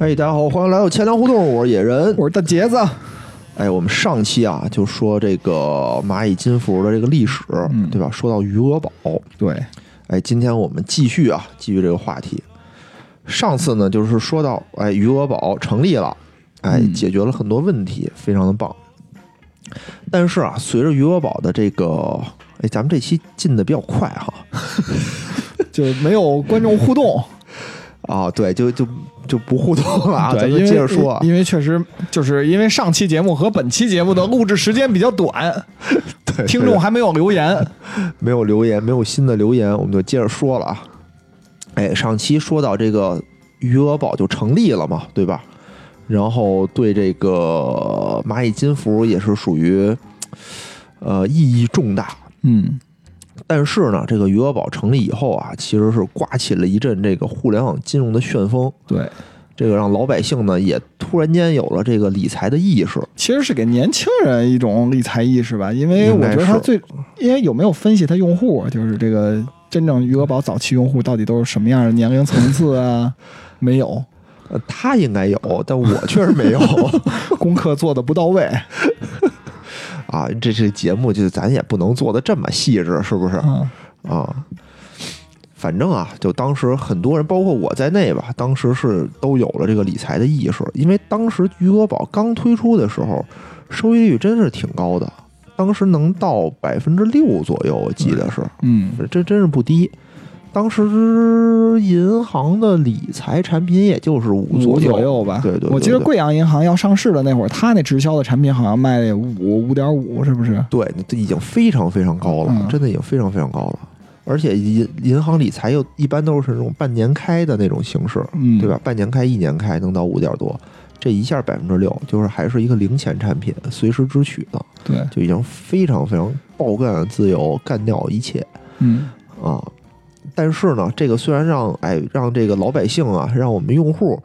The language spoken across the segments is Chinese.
嘿，大家好，欢迎来到钱粮胡同，我是野人。我是大杰子。哎，我们上期啊就说这个蚂蚁金服的这个历史，嗯对吧？说到余额宝，对，哎，今天我们继续啊，继续这个话题。上次呢，就是说到，哎，余额宝成立了，哎，嗯解决了很多问题，非常的棒。但是啊，随着余额宝的这个，哎，咱们这期进的比较快哈，就没有观众互动。啊，对，就就就不互动了啊，咱，们接着说啊，因为确实就是因为上期节目和本期节目的录制时间比较短，对听众还没有留言。没有留言，没有新的留言，我们就接着说了啊。哎，上期说到这个余额宝就成立了嘛，对吧？然后对这个蚂蚁金服也是属于呃意义重大。嗯，但是呢，这个余额宝成立以后啊，其实是刮起了一阵这个互联网金融的旋风，对，这个让老百姓呢也突然间有了这个理财的意识。其实是给年轻人一种理财意识吧，因为我觉得他最，因为有没有分析他用户，就是这个真正余额宝早期用户到底都是什么样的年龄层次啊？没有，呃，他应该有，但我确实没有。功课做的不到位。啊，这这节目就咱也不能做的这么细致，是不是？嗯啊，反正啊，就当时很多人，包括我在内吧，当时是都有了这个理财的意识，因为当时余额宝刚推出的时候，收益率真是挺高的，当时能到百分之六左右，我记得是，嗯，这真是不低。当时银行的理财产品也就是五五左左右吧。对对对我记得贵阳银行要上市的那会儿，它那直销的产品好像卖五五点五，是不是？对，这已经非常非常高了，嗯真的已经非常非常高了。而且银银行理财又一般都是那种半年开的那种形式，嗯，对吧？？半年开、一年开能到五点多，这一下百分之六，就是还是一个零钱产品，随时支取的，对，就已经非常非常爆干自由，干掉一切嗯啊！但是呢，这个虽然让哎让这个老百姓啊，让我们用户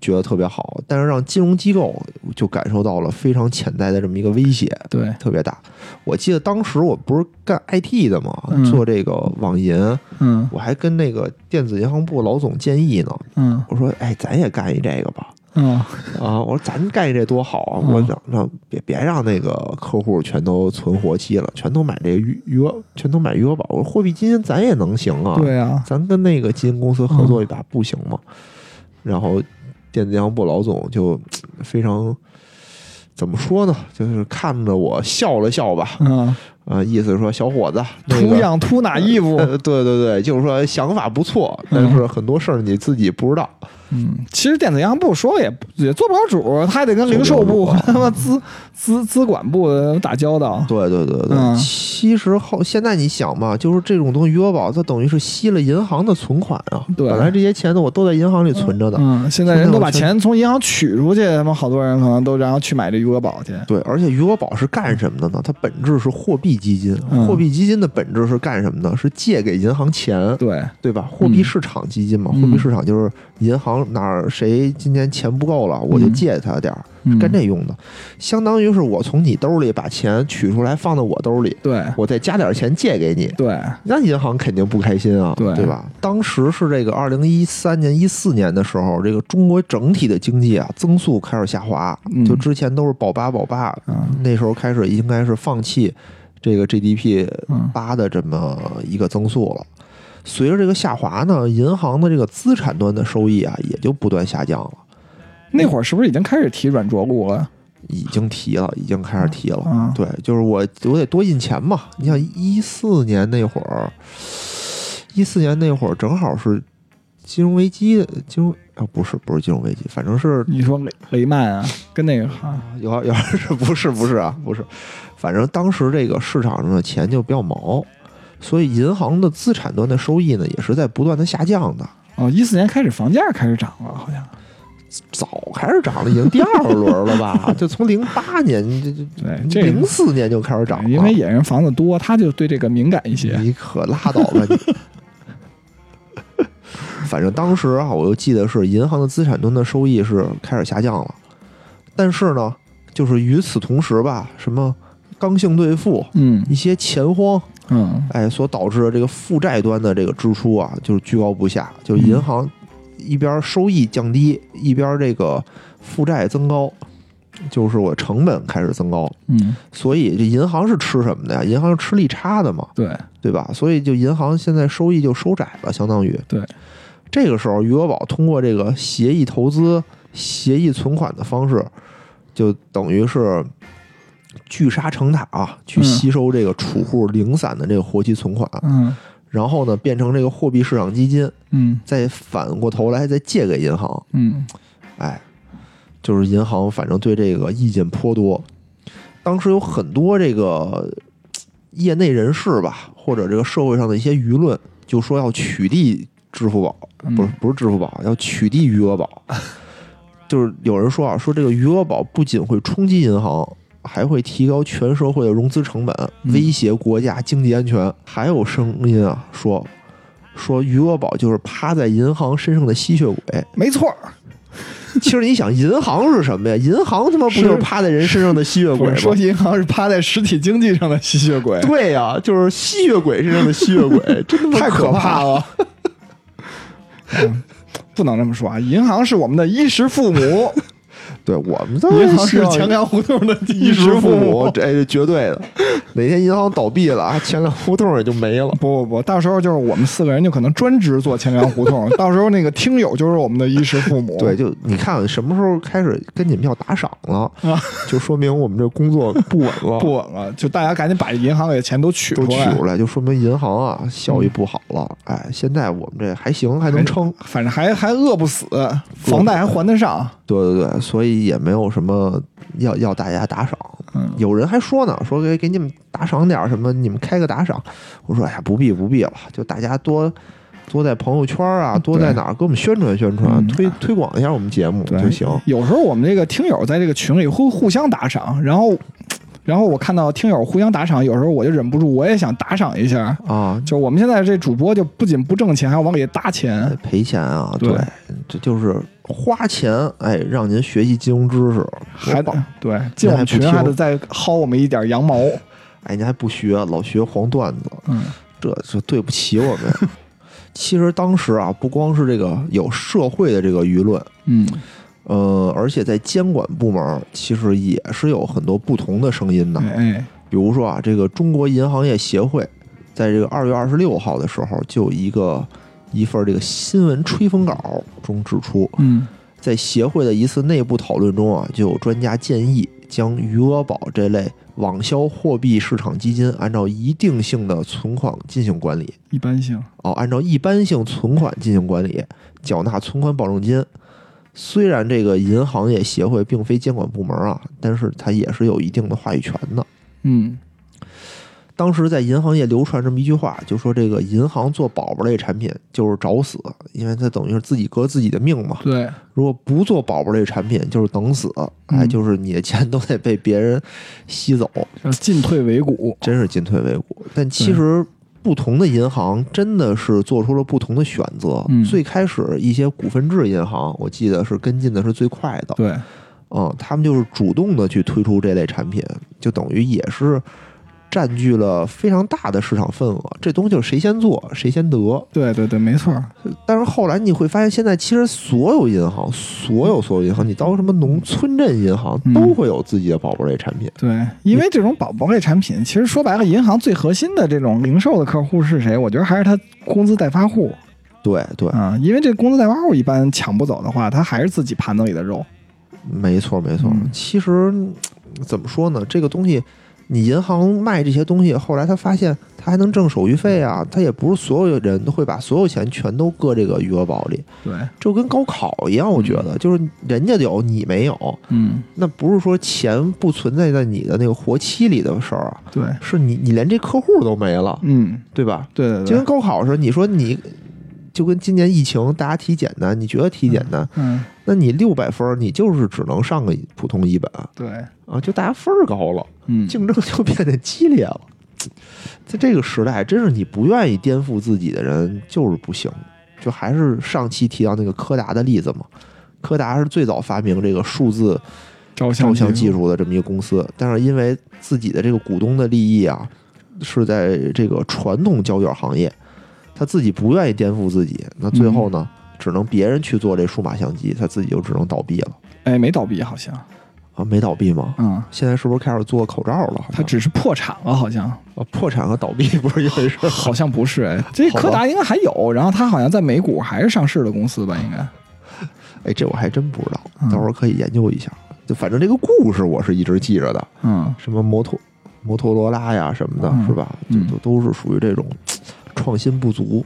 觉得特别好，但是让金融机构就感受到了非常潜在的这么一个威胁。对，特别大。我记得当时我不是干 IT 的嘛，嗯做这个网银，嗯我还跟那个电子银行部老总建议呢。嗯我说：“哎，咱也干一这个吧。嗯啊，我说咱干这多好啊！嗯我想让别别让那个客户全都存活期了，全都买这余余额，全都买余额宝。我说货币基金咱也能行啊，对啊，咱跟那个基金公司合作一把不行吗？然后电子银行部老总就非常怎么说呢？就是看着我笑了笑吧，嗯，啊，意思是说小伙子，那个图样图哪衣服？呃，对对对，就是说想法不错，但是很多事儿你自己不知道。嗯，其实电子银行部说也也做不了主，他还得跟零售部和他妈资资资管部打交道。对对对对，嗯其实后现在你想嘛，就是这种东西，余额宝它等于是吸了银行的存款啊。对本来这些钱呢，我都在银行里存着的。嗯，现在人都把钱从银行取出去，他妈好多人可能都然后去买这余额宝去。对，而且余额宝是干什么的呢？它本质是货币基金，嗯货币基金的本质是干什么的？是借给银行钱，对，对吧？货币市场基金嘛，嗯货币市场就是银行哪儿谁今年钱不够了，我就借他点儿，嗯干这用的。相当于是我从你兜里把钱取出来放到我兜里，对我再加点钱借给你。对，那银行肯定不开心啊，对吧？当时是这个二零一三年、一四年的时候，这个中国整体的经济啊增速开始下滑，嗯就之前都是保八保八，嗯那时候开始应该是放弃这个 GDP 嗯八的这么一个增速了。随着这个下滑呢，银行的这个资产端的收益啊也就不断下降了，那会儿是不是已经开始提软着陆了？已经提了，已经开始提了。嗯对，就是我我得多印钱嘛。你想一四年那会儿，一四年那会儿正好是金融危机的金融啊，不是不是金融危机，反正是你说雷雷曼啊，跟那个啊，有有 是不是不是啊？不是，反正当时这个市场上的钱就比较毛，所以银行的资产端的收益呢也是在不断的下降的。哦，一四年开始房价开始涨了，好像。早开始涨了，已经第二轮了吧？就从零八年这 对，这零四年就开始涨了，因为野人房子多，他就对这个敏感一些。你可拉倒吧你！反正当时啊，我就记得是银行的资产端的收益是开始下降了，但是呢，就是与此同时吧，什么刚性兑付、嗯一些钱荒，嗯哎，所导致的这个负债端的这个支出啊，就是居高不下，就是银行一边收益降低，一边这个负债增高，就是我成本开始增高，嗯，所以这银行是吃什么的呀？银行是吃利差的嘛，对对吧？所以就银行现在收益就收窄了，相当于对。这个时候，余额宝通过这个协议投资、协议存款的方式，就等于是聚沙成塔啊，去嗯吸收这个储户零散的这个活期存款，嗯然后呢，变成这个货币市场基金，嗯再反过头来再借给银行。嗯哎，就是银行反正对这个意见颇多。当时有很多这个业内人士吧，或者这个社会上的一些舆论，就说要取缔支付宝，嗯不是不是支付宝，要取缔余额宝。就是有人说啊，说这个余额宝不仅会冲击银行，还会提高全社会的融资成本，嗯威胁国家经济安全。还有声音啊，说说余额宝就是趴在银行身上的吸血鬼。没错儿，其实你想，银行是什么呀？银行他妈不就是趴在人身上的吸血鬼吗说？银行是趴在实体经济上的吸血鬼，对呀、就是吸血鬼身上的吸血鬼，真的太可怕怕！了。嗯不能这么说啊！银行是我们的衣食父母，对我们都银行是钱粮胡同的衣衣食父母母，。这哎绝对的。哪天银行倒闭了啊，钱粮胡同也就没了。不不不，到时候就是我们四个人就可能专职做钱粮胡同，到时候那个听友就是我们的衣食父母。对，就你看什么时候开始跟你们要打赏了，啊，就说明我们这工作不稳了，不稳了，就大家赶紧把银行里的钱都取出来。取出来，就说明银行啊效益不好了。哎，现在我们这还行，还能撑。反正还还饿不死，房贷还还得上。对对对，所以也没有什么要要大家打赏。嗯，有人还说呢，说给给你们打赏点儿什么，你们开个打赏。我说哎呀，不必不必了，就大家多多在朋友圈啊，多在哪儿给我们宣传宣传，嗯推推广一下我们节目就行。有时候我们这个听友在这个群里会互相打赏，然后，然后我看到听友互相打赏，有时候我就忍不住，我也想打赏一下。啊，就我们现在这主播就不仅不挣钱，还要往里搭钱。赔钱啊，对对，这就是花钱，哎，让您学习金融知识，还得对进我们群您还得再薅我们一点羊毛。哎，您还不学，老学黄段子，嗯这这对不起我们。其实当时啊，不光是这个有社会的这个舆论，嗯呃，而且在监管部门其实也是有很多不同的声音的。哎哎比如说啊，这个中国银行业协会在这个二月二十六号的时候，就有一个一份这个新闻吹风稿中指出，嗯在协会的一次内部讨论中啊，就有专家建议将余额宝这类网销货币市场基金按照一定性的存款进行管理。一般性。哦，按照一般性存款进行管理，缴纳存款保证金。虽然这个银行业协会并非监管部门啊，但是它也是有一定的话语权的。嗯当时在银行业流传这么一句话，就说这个银行做宝宝类产品就是找死，因为它等于是自己革自己的命嘛。对，如果不做宝宝类产品，就是等死，哎，嗯就是你的钱都得被别人吸走，叫进退维谷。真是进退维谷。但其实不同的银行真的是做出了不同的选择。嗯最开始一些股份制银行，我记得是跟进的是最快的，对，嗯，他们就是主动的去推出这类产品，就等于也是占据了非常大的市场份额。这东西就是谁先做谁先得。对对对，没错儿。但是后来你会发现，现在其实所有银行，所有所有银行，你到什么农村镇银行嗯都会有自己的宝宝类产品。对，因为这种宝宝类产品，其实说白了，银行最核心的这种零售的客户是谁？我觉得还是他工资代发户对对，啊、因为这工资代发户一般抢不走的话，他还是自己盘子里的肉。没错没错。嗯其实嗯怎么说呢？这个东西，你银行卖这些东西，后来他发现他还能挣手续费啊，他也不是所有人都会把所有钱全都搁这个余额宝里，对，就跟高考一样，我觉得就是人家有你没有，嗯，那不是说钱不存在在你的那个活期里的事儿啊，对，是你你连这客户都没了，嗯，对吧？对对就跟，高考似的，你说你就跟今年疫情大家体检单，你觉得体检单，嗯，那你六百分，你就是只能上个普通一本对，啊，就大家分儿高了，嗯，竞争就变得激烈了。在这个时代，真是你不愿意颠覆自己的人就是不行。就还是上期提到那个柯达的例子嘛，柯达是最早发明这个数字照照相技技，术的这么一个公司，但是因为自己的这个股东的利益啊，是在这个传统胶卷行业，他自己不愿意颠覆自己，那最后呢，只能别人去做这数码相机，他自己就只能倒闭了哎，没倒闭好像，啊？没倒闭吗？嗯，现在是不是开始做口罩了？好像它只是破产了，好像，啊破产和倒闭 不是一回事儿。好像不是，哎，这柯达应该还有，然后它好像在美股还是上市的公司吧，应该，哎，这我还真不知道，嗯到时候可以研究一下。就反正这个故事我是一直记着的，嗯什么摩托摩托罗拉呀什么的，嗯是吧？就嗯都都是属于这种 创新不足。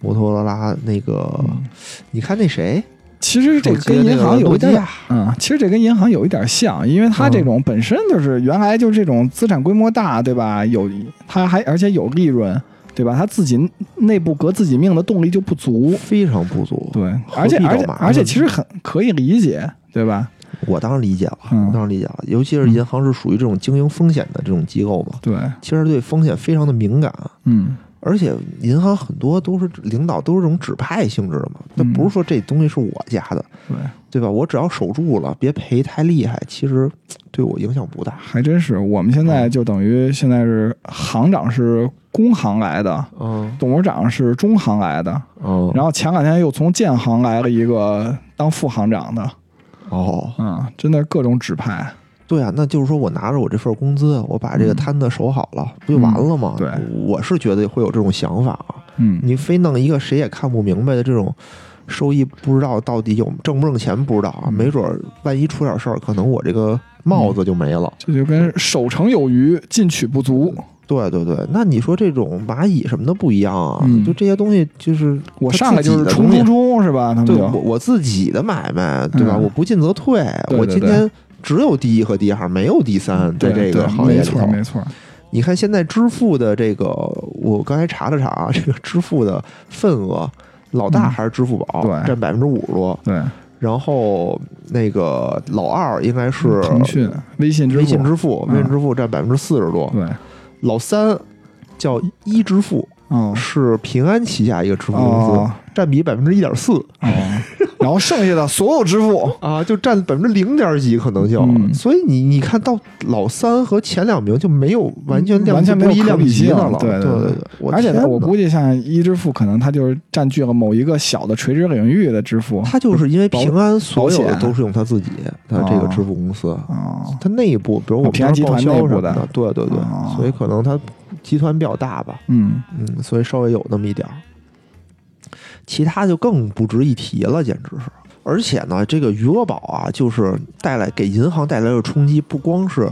摩托罗拉那个，嗯你看那谁，其实这跟银行有一点亚，嗯，其实这跟银行有一点像，因为它这种本身就是原来就是这种资产规模大，对吧？有它还而且有利润，对吧？它自己内部革自己命的动力就不足，非常不足。对，而且而且而且其实很可以理解，对吧？我当然理解了，嗯我当然理解了。尤其是银行是属于这种经营风险的这种机构嘛，对，其实对风险非常的敏感。嗯而且银行很多都是领导都是这种指派性质的嘛，那嗯不是说这东西是我家的，对，对吧？我只要守住了，别赔太厉害，其实对我影响不大。还真是。我们现在就等于现在是行长是工行来的，嗯董事长是中行来的，嗯，然后前两天又从建行来了一个当副行长的，哦，嗯，真的各种指派。对啊，那就是说我拿着我这份工资，我把这个摊子守好了，不就完了吗？嗯对我是觉得会有这种想法啊。嗯，你非弄一个谁也看不明白的这种收益，不知道到底有挣不挣钱，不知道啊。嗯没准儿万一出点事儿，可能我这个帽子就没了。这就跟守成有余，进取不足。对对对，那你说这种蚂蚁什么的不一样啊？嗯就这些东西，就是我上来就是冲冲冲，是吧？他们对我我自己的买卖，对吧？嗯我不进则退，对对对我今天只有第一和第二，没有第三，在这个行业没里头错。没错。你看现在支付的这个，我刚才查了查啊，这个支付的份额，老大嗯还是支付宝，对占百分之五十多。对，然后那个老二应该是腾讯、微信支付、微信支付，嗯微信支付占百分之四十多。对，老三叫一支付，哦是平安旗下一个支付公司，哦。占比百分之一点四。哦，然后剩下的所有支付，啊，就占百分之零点几，可能就。嗯。所以你你看到老三和前两名就没有完全完全没有一比性了。对对对对对，而且呢，我估计像一支付，可能它就是占据了某一个小的垂直领域的支付。它就是因为平安所有的都是用它自己的这个支付公司，哦，他内部，比如我们平安集团内部的。对对对，哦。所以可能他集团比较大吧，嗯嗯，所以稍微有那么一点儿，其他就更不值一提了，简直是。而且呢，这个余额宝啊，就是带来给银行带来的冲击，不光是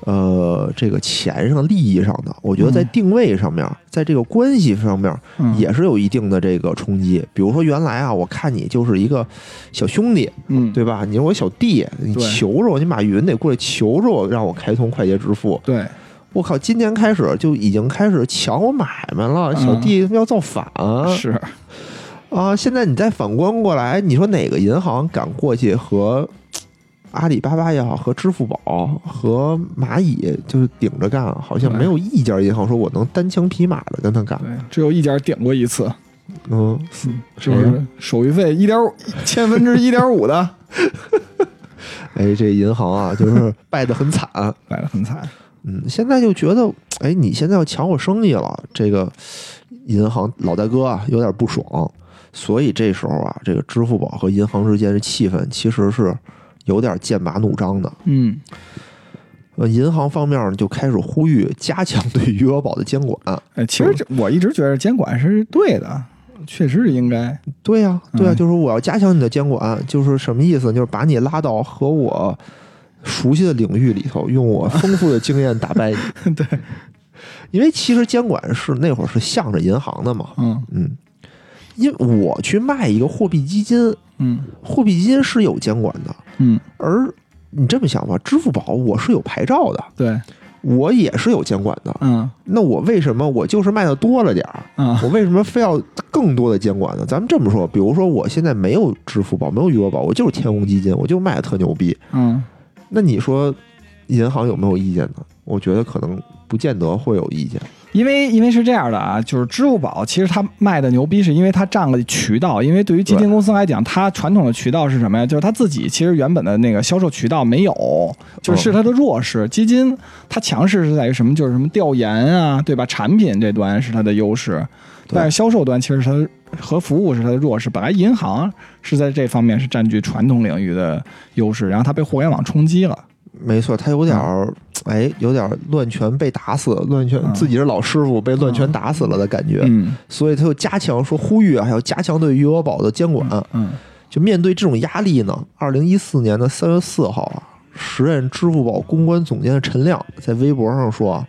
呃这个钱上利益上的，我觉得在嗯定位上面，在这个关系上面嗯，也是有一定的这个冲击。比如说原来啊，我看你就是一个小兄弟，嗯，对吧？你是我小弟，你求着我，你马云得过来求着我，让我开通快捷支付。对，我靠，今年开始就已经开始抢我买卖了，小弟要造反、嗯是，啊！现在你再反观过来，你说哪个银行敢过去和 阿里巴巴也好，和支付宝和蚂蚁就是顶着干？好像没有一家银行说我能单枪匹马的跟他干。对，只有一家点过一次，嗯，是不是手续费一点五 千分之一点五的，哎，这银行啊，就是败得很惨。败的很惨。嗯，现在就觉得，哎，你现在要抢我生意了，这个银行老大哥啊有点不爽，所以这时候啊，这个支付宝和银行之间的气氛其实是有点剑拔弩张的。嗯呃，银行方面就开始呼吁加强对余额宝的监管。哎，其实这我一直觉得监管是对的，确实是应该。对呀、对呀、嗯就是我要加强你的监管，就是什么意思？就是把你拉到和我熟悉的领域里头，用我丰富的经验打败你。对，因为其实监管是那会儿是向着银行的嘛，嗯。嗯，因为我去卖一个货币基金，嗯。货币基金是有监管的，嗯，而你这么想吧，支付宝我是有牌照的，对，我也是有监管的。嗯。那我为什么我就是卖的多了点儿，嗯。我为什么非要更多的监管呢？咱们这么说，比如说我现在没有支付宝，没有余额宝，我就是天弘基金，我就卖的特牛逼。嗯，那你说银行有没有意见呢？我觉得可能不见得会有意见。因为因为是这样的啊，就是支付宝其实它卖的牛逼，是因为它占了渠道。因为对于基金公司来讲，它传统的渠道是什么呀？就是它自己其实原本的那个销售渠道没有，就是是它的弱势。基金它强势是在于什么？就是什么调研啊，对吧？产品这端是它的优势，但是销售端其实它和服务是它的弱势。本来银行是在这方面是占据传统领域的优势，然后它被互联网冲击了。没错，他有点儿，哎，有点儿乱拳被打死，乱拳嗯自己是老师傅被乱拳打死了的感觉，嗯所以他又加强说呼吁啊，还要加强对余额宝的监管。嗯就面对这种压力呢，二零一四年的三月四号啊，时任支付宝公关总监的陈亮在微博上说啊，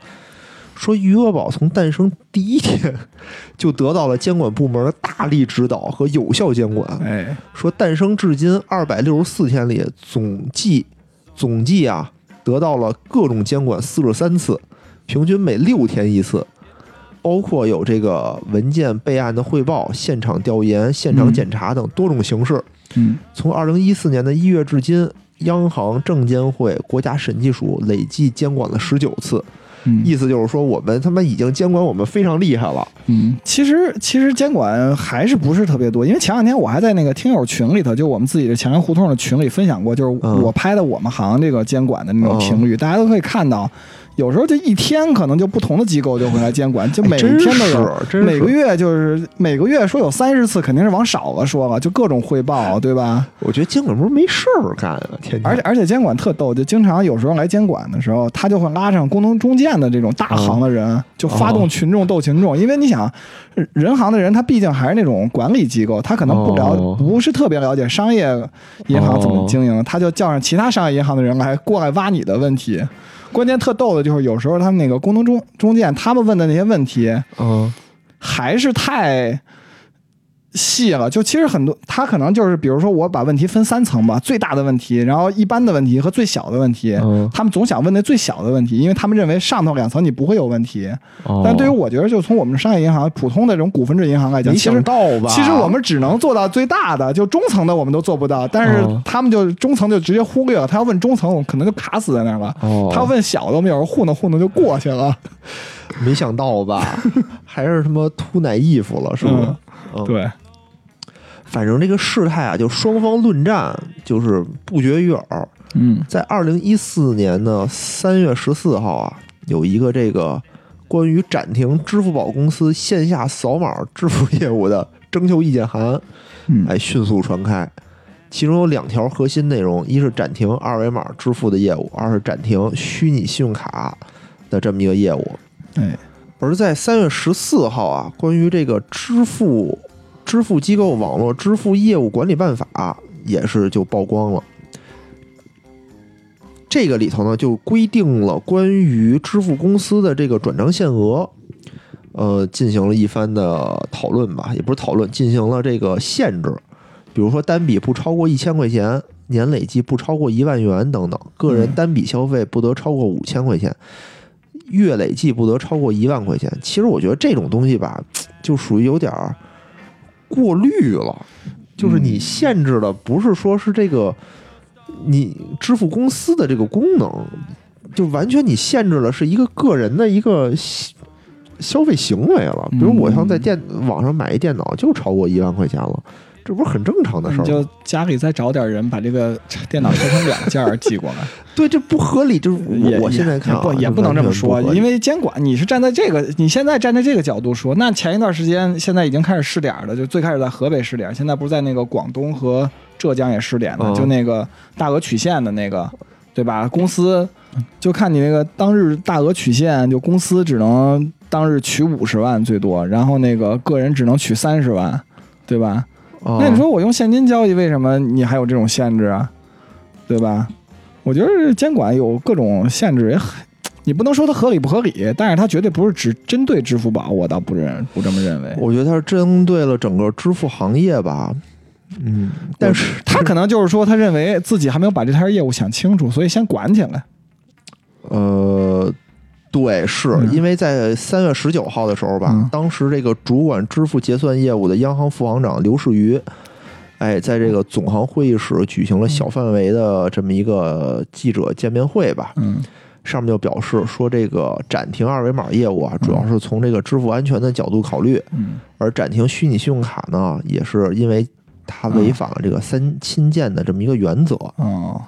说余额宝从诞生第一天 就得到了监管部门的大力指导和有效监管。哎说诞生至今二百六十四天里，总计总计啊得到了各种监管四十三次，平均每六天一次，包括有这个文件备案的汇报、现场调研、现场检查等多种形式。嗯从二零一四年的一月至今，央行、证监会、国家审计署累计监管了十九次，嗯意思就是说我们他妈已经监管我们非常厉害了。嗯，其实其实监管还是不是特别多，因为前两天我还在那个听友群里头，就我们自己的前沿胡同的群里分享过，就是嗯我拍的我们行这个监管的那种频率，大家都可以看到。有时候就一天可能就不同的机构就会来监管，就每天都有，每个月就是每个月说有三十次，肯定是往少了说了，就各种汇报，对吧？我觉得监管不是没事儿干啊，天天。而且而且监管特逗，就经常有时候来监管的时候，他就会拉上工农中建的这种大行的人，就发动群众斗群众。因为你想，人行的人他毕竟还是那种管理机构，他可能不了、哦不是特别了解商业银行怎么哦经营，他就叫上其他商业银行的人来过来挖你的问题。关键特逗的就是有时候他们那个工能中中建他们问的那些问题，嗯。还是太细了。就其实很多，他可能就是，比如说我把问题分三层吧，最大的问题，然后一般的问题和最小的问题。嗯他们总想问那最小的问题，因为他们认为上头两层你不会有问题。哦但对于我觉得，就从我们商业银行、普通的这种股份制银行来讲，没其实想到吧？其实我们只能做到最大的，就中层的我们都做不到，但是哦他们就中层就直接忽略了。他要问中层，我们可能就卡死在那儿了。哦他要问小的，我们有时候糊弄糊弄就过去了。没想到吧？还是他妈秃奶衣服了，是不是？嗯嗯，对，反正这个事态啊，就双方论战就是不绝于耳。嗯在二零一四年的三月十四号啊，有一个这个关于暂停支付宝公司线下扫码支付业务的征求意见函，嗯哎，迅速传开。其中有两条核心内容，一是暂停二维码支付的业务，二是暂停虚拟信用卡的这么一个业务。哎而在三月十四号啊，关于这个支付支付机构网络支付业务管理办法也是就曝光了。这个里头呢，就规定了关于支付公司的这个转账限额，呃，进行了一番的讨论吧，也不是讨论，进行了这个限制。比如说单笔不超过一千块钱，年累计不超过一万元等等，个人嗯单笔消费不得超过五千块钱。月累计不得超过一万块钱。其实我觉得这种东西吧，就属于有点儿过滤了，就是你限制的不是说是这个你支付公司的这个功能，就完全你限制了是一个个人的一个消消费行为了。比如我像在电网上买一电脑就超过一万块钱了，这不是很正常的事儿？你就家里再找点人把这个电脑拆成两件儿寄过来，对，这不合理。就是也我我现在看、啊、也不也不能这么说，因为为监管你是站在这个，你现在站在这个角度说，那前一段时间现在已经开始试点了，就最开始在河北试点，现在不是在那个广东和浙江也试点了，嗯就那个大额取现的那个，对吧？公司就看你那个当日大额取现，就公司只能当日取五十万最多，然后那个个人只能取三十万，对吧？哦那你说我用现金交易，为什么你还有这种限制啊？对吧？我觉得监管有各种限制，也很，你不能说它合理不合理，但是它绝对不是只针对支付宝，我倒不认不这么认为。我觉得它是针对了整个支付行业吧。嗯，但是他可能就是说，他认为自己还没有把这摊业务想清楚，所以先管起来。呃，对，是、嗯。因为在三月十九号的时候吧，嗯。当时这个主管支付结算业务的央行副行长刘士余，哎，在这个总行会议室举行了小范围的这么一个记者见面会吧，嗯。上面就表示说，这个暂停二维码业务啊，主要是从这个支付安全的角度考虑，嗯。而暂停虚拟信用卡呢，也是因为它违反了这个三亲鉴的这么一个原则。哦，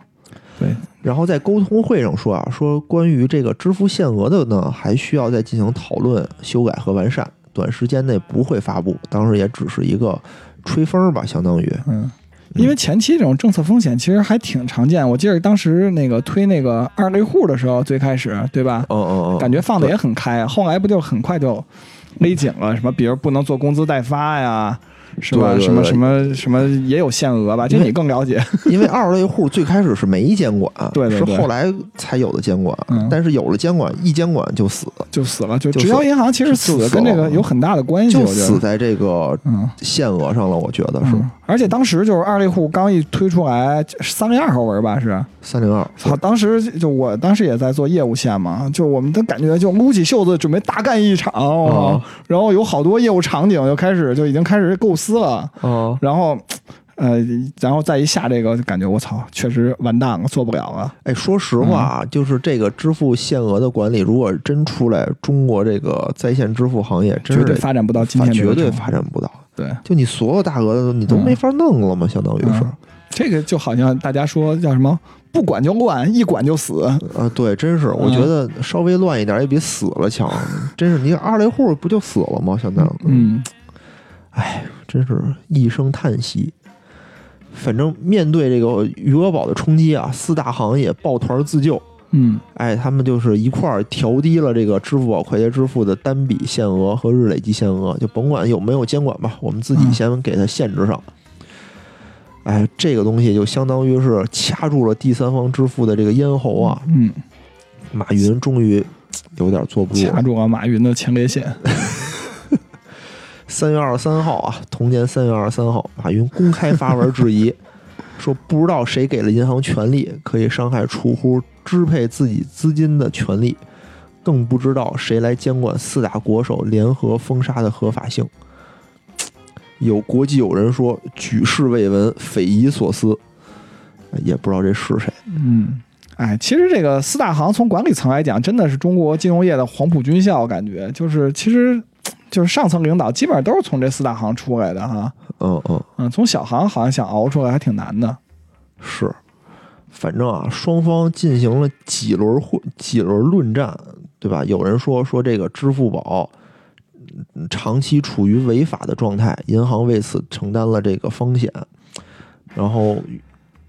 对，然后在沟通会上说啊，说关于这个支付限额的呢，还需要再进行讨论、修改和完善。短时间内不会发布，当时也只是一个吹风吧，相当于。嗯，因为前期这种政策风险其实还挺常见。我记得当时那个推那个二类户的时候，最开始对吧？嗯嗯嗯，感觉放的也很开，后来不就很快就勒紧了？什么，比如不能做工资代发呀？是吧？什么什么什么也有限额吧？这你更了解。因为二类户最开始是没监管，对对对是后来才有的监管。嗯但是有了监管，一监管就死，就死了，就就直销银行其实死跟这个有很大的关系，就。死在这个嗯，限额上了。我觉得是嗯而且当时就是二类户刚一推出来，三零二号文吧是。三零二。操！当时就我当时也在做业务线嘛，就我们的感觉就撸起袖子准备大干一场，哦然后有好多业务场景就开始就已经开始构思了，哦，然后呃，然后再一下这个，就感觉我操，确实完蛋了，做不了了。哎，说实话啊，嗯就是这个支付限额的管理，如果真出来，中国这个在线支付行业真绝是对发展不到今天绝对发展不到。对，就你所有大额的，你都嗯没法弄了嘛，相当于是。嗯这个就好像大家说叫什么，不管就乱，一管就死。啊，对，真是，我觉得稍微乱一点也比死了强。真是，你二类户不就死了吗？相当于，嗯哎，真是一声叹息。反正面对这个余额宝的冲击啊，四大行业抱团自救。嗯哎，他们就是一块儿调低了这个支付宝快捷支付的单笔限额和日累计限额，就甭管有没有监管吧，我们自己嗯先给它限制上。哎，这个东西就相当于是掐住了第三方支付的这个咽喉啊！嗯，马云终于有点坐不住了。掐住了马云的前列腺。三月二十三号啊，同年三月二十三号，马云公开发文质疑，说不知道谁给了银行权利，可以伤害储户支配自己资金的权利，更不知道谁来监管四大国手联合封杀的合法性。有国际友人说举世未闻，匪夷所思，也不知道这是谁。嗯，哎，其实这个四大行从管理层来讲，真的是中国金融业的黄埔军校，感觉就是其实就是上层领导基本上都是从这四大行出来的哈。嗯嗯，嗯，从小行好像想熬出来还挺难的。是，反正啊，双方进行了几轮混几轮论战，对吧？有人说说这个支付宝嗯长期处于违法的状态，银行为此承担了这个风险。然后，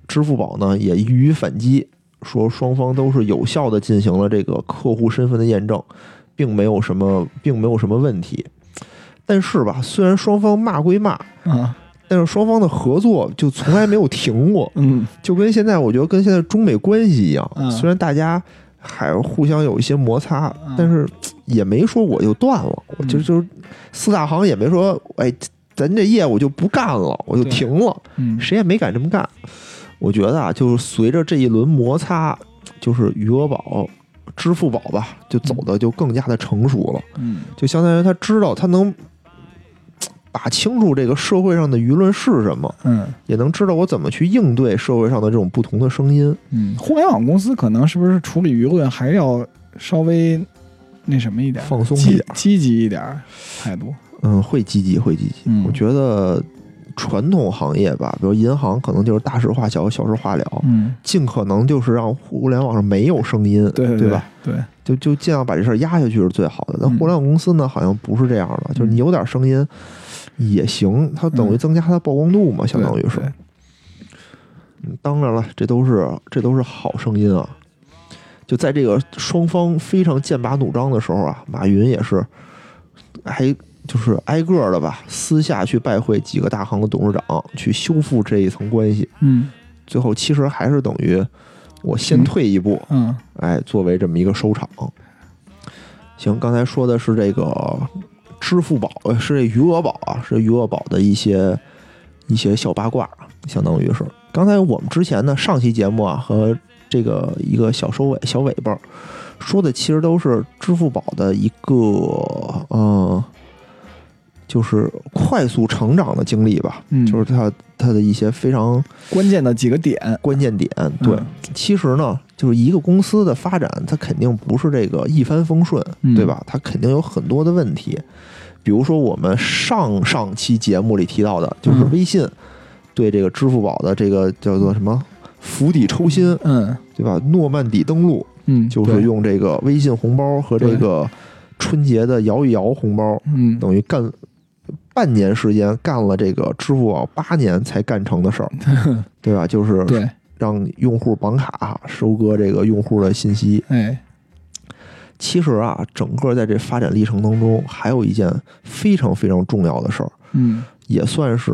支付宝呢也予以反击，说双方都是有效的进行了这个客户身份的验证，并没有什么并没有什么问题。但是吧，虽然双方骂归骂，啊，但是双方的合作就从来没有停过。嗯。就跟现在我觉得跟现在中美关系一样，嗯。虽然大家还互相有一些摩擦，嗯。但是也没说我就断了，我就嗯。就是四大行也没说，哎，咱这业务就不干了，我就停了，嗯。谁也没敢这么干。我觉得啊，就是随着这一轮摩擦，就是余额宝、支付宝吧，就走的就更加的成熟了，嗯就相当于他知道他能。把清楚这个社会上的舆论是什么，嗯也能知道我怎么去应对社会上的这种不同的声音。嗯，互联网公司可能是不是处理舆论还要稍微那什么一点，放松一点积极一点态度。嗯，会积极，会积极。嗯我觉得传统行业吧，比如银行，可能就是大事化小，小事化了，嗯，尽可能就是让互联网上没有声音，对对对吧？？对，就就尽量把这事儿压下去是最好的。那嗯互联网公司呢，好像不是这样的，就是你有点声音也行，它等于嗯增加它的曝光度嘛，相当于是。嗯当然了，这都是这都是好声音啊。就在这个双方非常剑拔弩张的时候啊，马云也是还就是挨个儿的吧，私下去拜会几个大行的董事长，去修复这一层关系。嗯最后其实还是等于我先退一步，嗯哎，作为这么一个收场。行，刚才说的是这个支付宝，呃，是这余额宝啊，是余额宝的一些一些小八卦，相当于是。刚才我们之前的上期节目啊和这个一个小收尾小尾巴说的，其实都是支付宝的一个呃，就是快速成长的经历吧，嗯。就是他他的一些非常关键的几个点，关键点。对，嗯。其实呢，就是一个公司的发展，它肯定不是这个一帆风顺，嗯。对吧？它肯定有很多的问题。比如说我们上上期节目里提到的，就是嗯微信对这个支付宝的这个叫做什么釜底抽薪，嗯。对吧？诺曼底登陆嗯，就是用这个微信红包和这个春节的摇一摇红包，嗯，等于干半年时间干了这个支付宝八年才干成的事儿，对吧？就是对，让用户绑卡，收割这个用户的信息。哎，其实啊，整个在这发展历程当中，还有一件非常非常重要的事儿，嗯也算是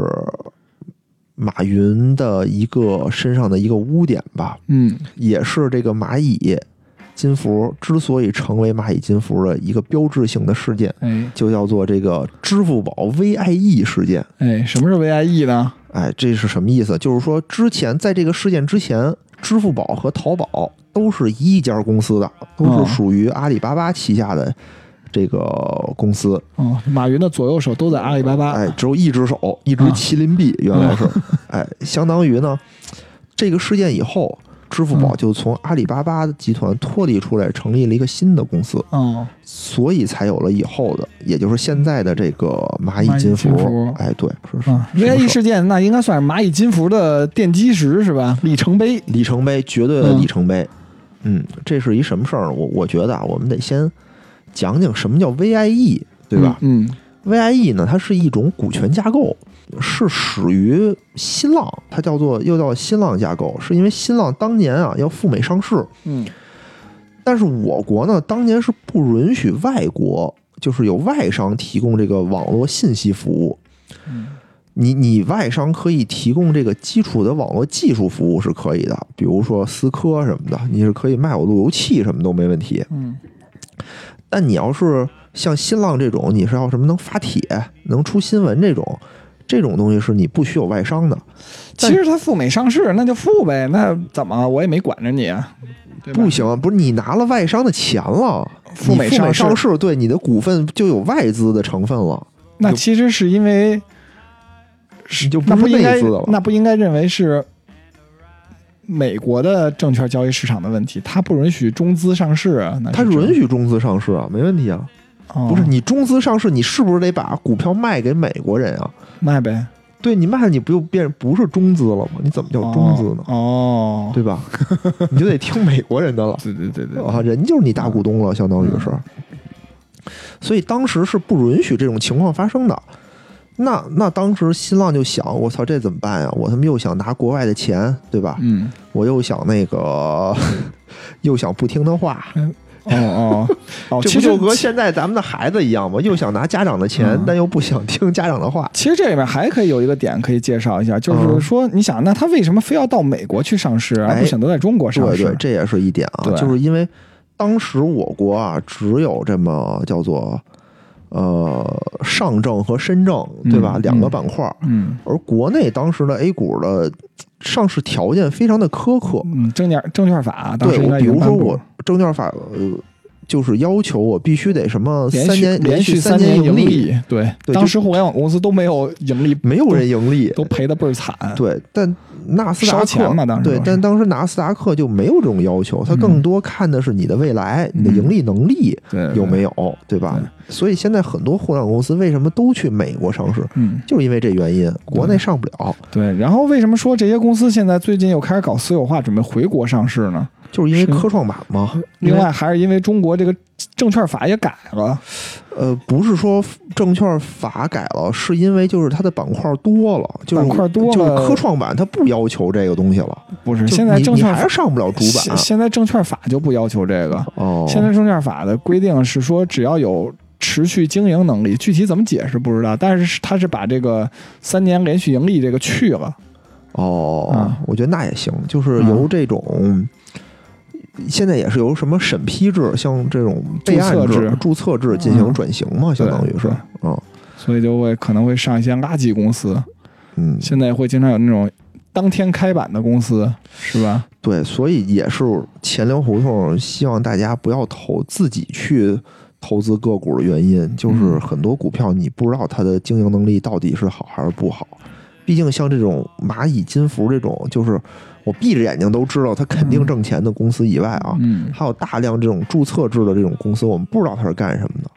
马云的一个身上的一个污点吧，嗯也是这个蚂蚁金服之所以成为蚂蚁金服的一个标志性的事件，哎就叫做这个支付宝 VIE 事件。哎，什么是 VIE 呢？哎，这是什么意思？就是说，之前在这个事件之前，支付宝和淘宝都是一家公司的，都哦是属于阿里巴巴旗下的这个公司。哦，马云的左右手都在阿里巴巴。哎，只有一只手，一只啊麒麟臂，原来是。哎，相当于呢，这个事件以后，支付宝嗯就从阿里巴巴集团脱离出来，成立了一个新的公司，嗯，所以才有了以后的，也就是现在的这个蚂蚁金服。金服哎，对，是是啊，VIE 事件那应该算是蚂蚁金服的奠基石是吧？里程碑。里程碑，绝对的嗯里程碑。嗯，这是一什么事儿？我我觉得啊，我们得先讲讲什么叫 VIE，对吧、嗯 VIE 呢，它是一种股权架构，是始于新浪，它叫做又叫新浪架构，是因为新浪当年啊要赴美上市，嗯但是我国呢当年是不允许外国，就是有外商提供这个网络信息服务。嗯你你外商可以提供这个基础的网络技术服务是可以的，比如说思科什么的，你是可以卖我路由器什么都没问题。嗯但你要是像新浪这种，你是要什么能发帖、能出新闻这种，这种东西是你不许有外商的。其实它赴美上市，那就赴呗，那怎么我也没管着你啊，不行，不是你拿了外商的钱了，赴美上市上市，对你的股份就有外资的成分了，那其实是因为是就不是那不应该内资的了。那不应该认为是美国的证券交易市场的问题，它不允许中资上市啊，它允许中资上市啊，没问题啊。哦不是你中资上市，你是不是得把股票卖给美国人啊？卖呗，对你卖了，你不就变不是中资了吗？你怎么叫中资呢？哦，对吧？你就得听美国人的了 对对对对，啊，人就是你大股东了，相当于是。所以当时是不允许这种情况发生的。那那当时新浪就想，我操，这怎么办呀？我他妈又想拿国外的钱，对吧？嗯，我又想那个，又想不听他话，哦哦哦，这其实不就和现在咱们的孩子一样吗？又想拿家长的钱，嗯但又不想听家长的话。其实这里面还可以有一个点可以介绍一下，就是嗯说，你想，那他为什么非要到美国去上市，而哎不选择在中国上市？对对，这也是一点啊，对就是因为当时我国啊只有这么叫做呃上证和深证，对吧？嗯两个板块儿，嗯而国内当时的 A 股的上市条件非常的苛刻。嗯，证券证券法当时应该比如说我证券法呃，就是要求我必须得什么三年连续三年盈利，，对，对当时互联网公司都没有盈利，没有人盈利，都赔的倍儿惨。对，但纳斯达克嘛当时对但当时纳斯达克就没有这种要求，它嗯更多看的是你的未来，你的盈利能力有没？有，对吧？所以现在很多互联网公司为什么都去美国上市，嗯，就是因为这原因，国内上不了，对。然后为什么说这些公司现在最近又开始搞私有化，准备回国上市呢？就是因为科创板嘛。另外，还是因为中国这个证券法也改了，呃，不是说证券法改了，是因为就是它的板块多了，就是板块多了就是科创板它不要求这个东西了，不是？现在证券还是上不了主板现现在证券法就不要求这个，哦。现在证券法的规定是说，只要有持续经营能力，具体怎么解释不知道，但是他是把这个三年连续盈利这个去了。哦，啊我觉得那也行，就是由这种。现在也是由什么审批制，像这种备案制注册制。进行转型嘛，相当于是，嗯。所以就会可能会上一些垃圾公司，嗯，现在会经常有那种当天开板的公司，是吧？对，所以也是钱粮胡同希望大家不要投自己去投资个股的原因，就是嗯。很多股票你不知道它的经营能力到底是好还是不好。毕竟像这种蚂蚁金服这种，就是我闭着眼睛都知道它肯定挣钱的公司以外啊，嗯，还有大量这种注册制的这种公司，我们不知道它是干什么的。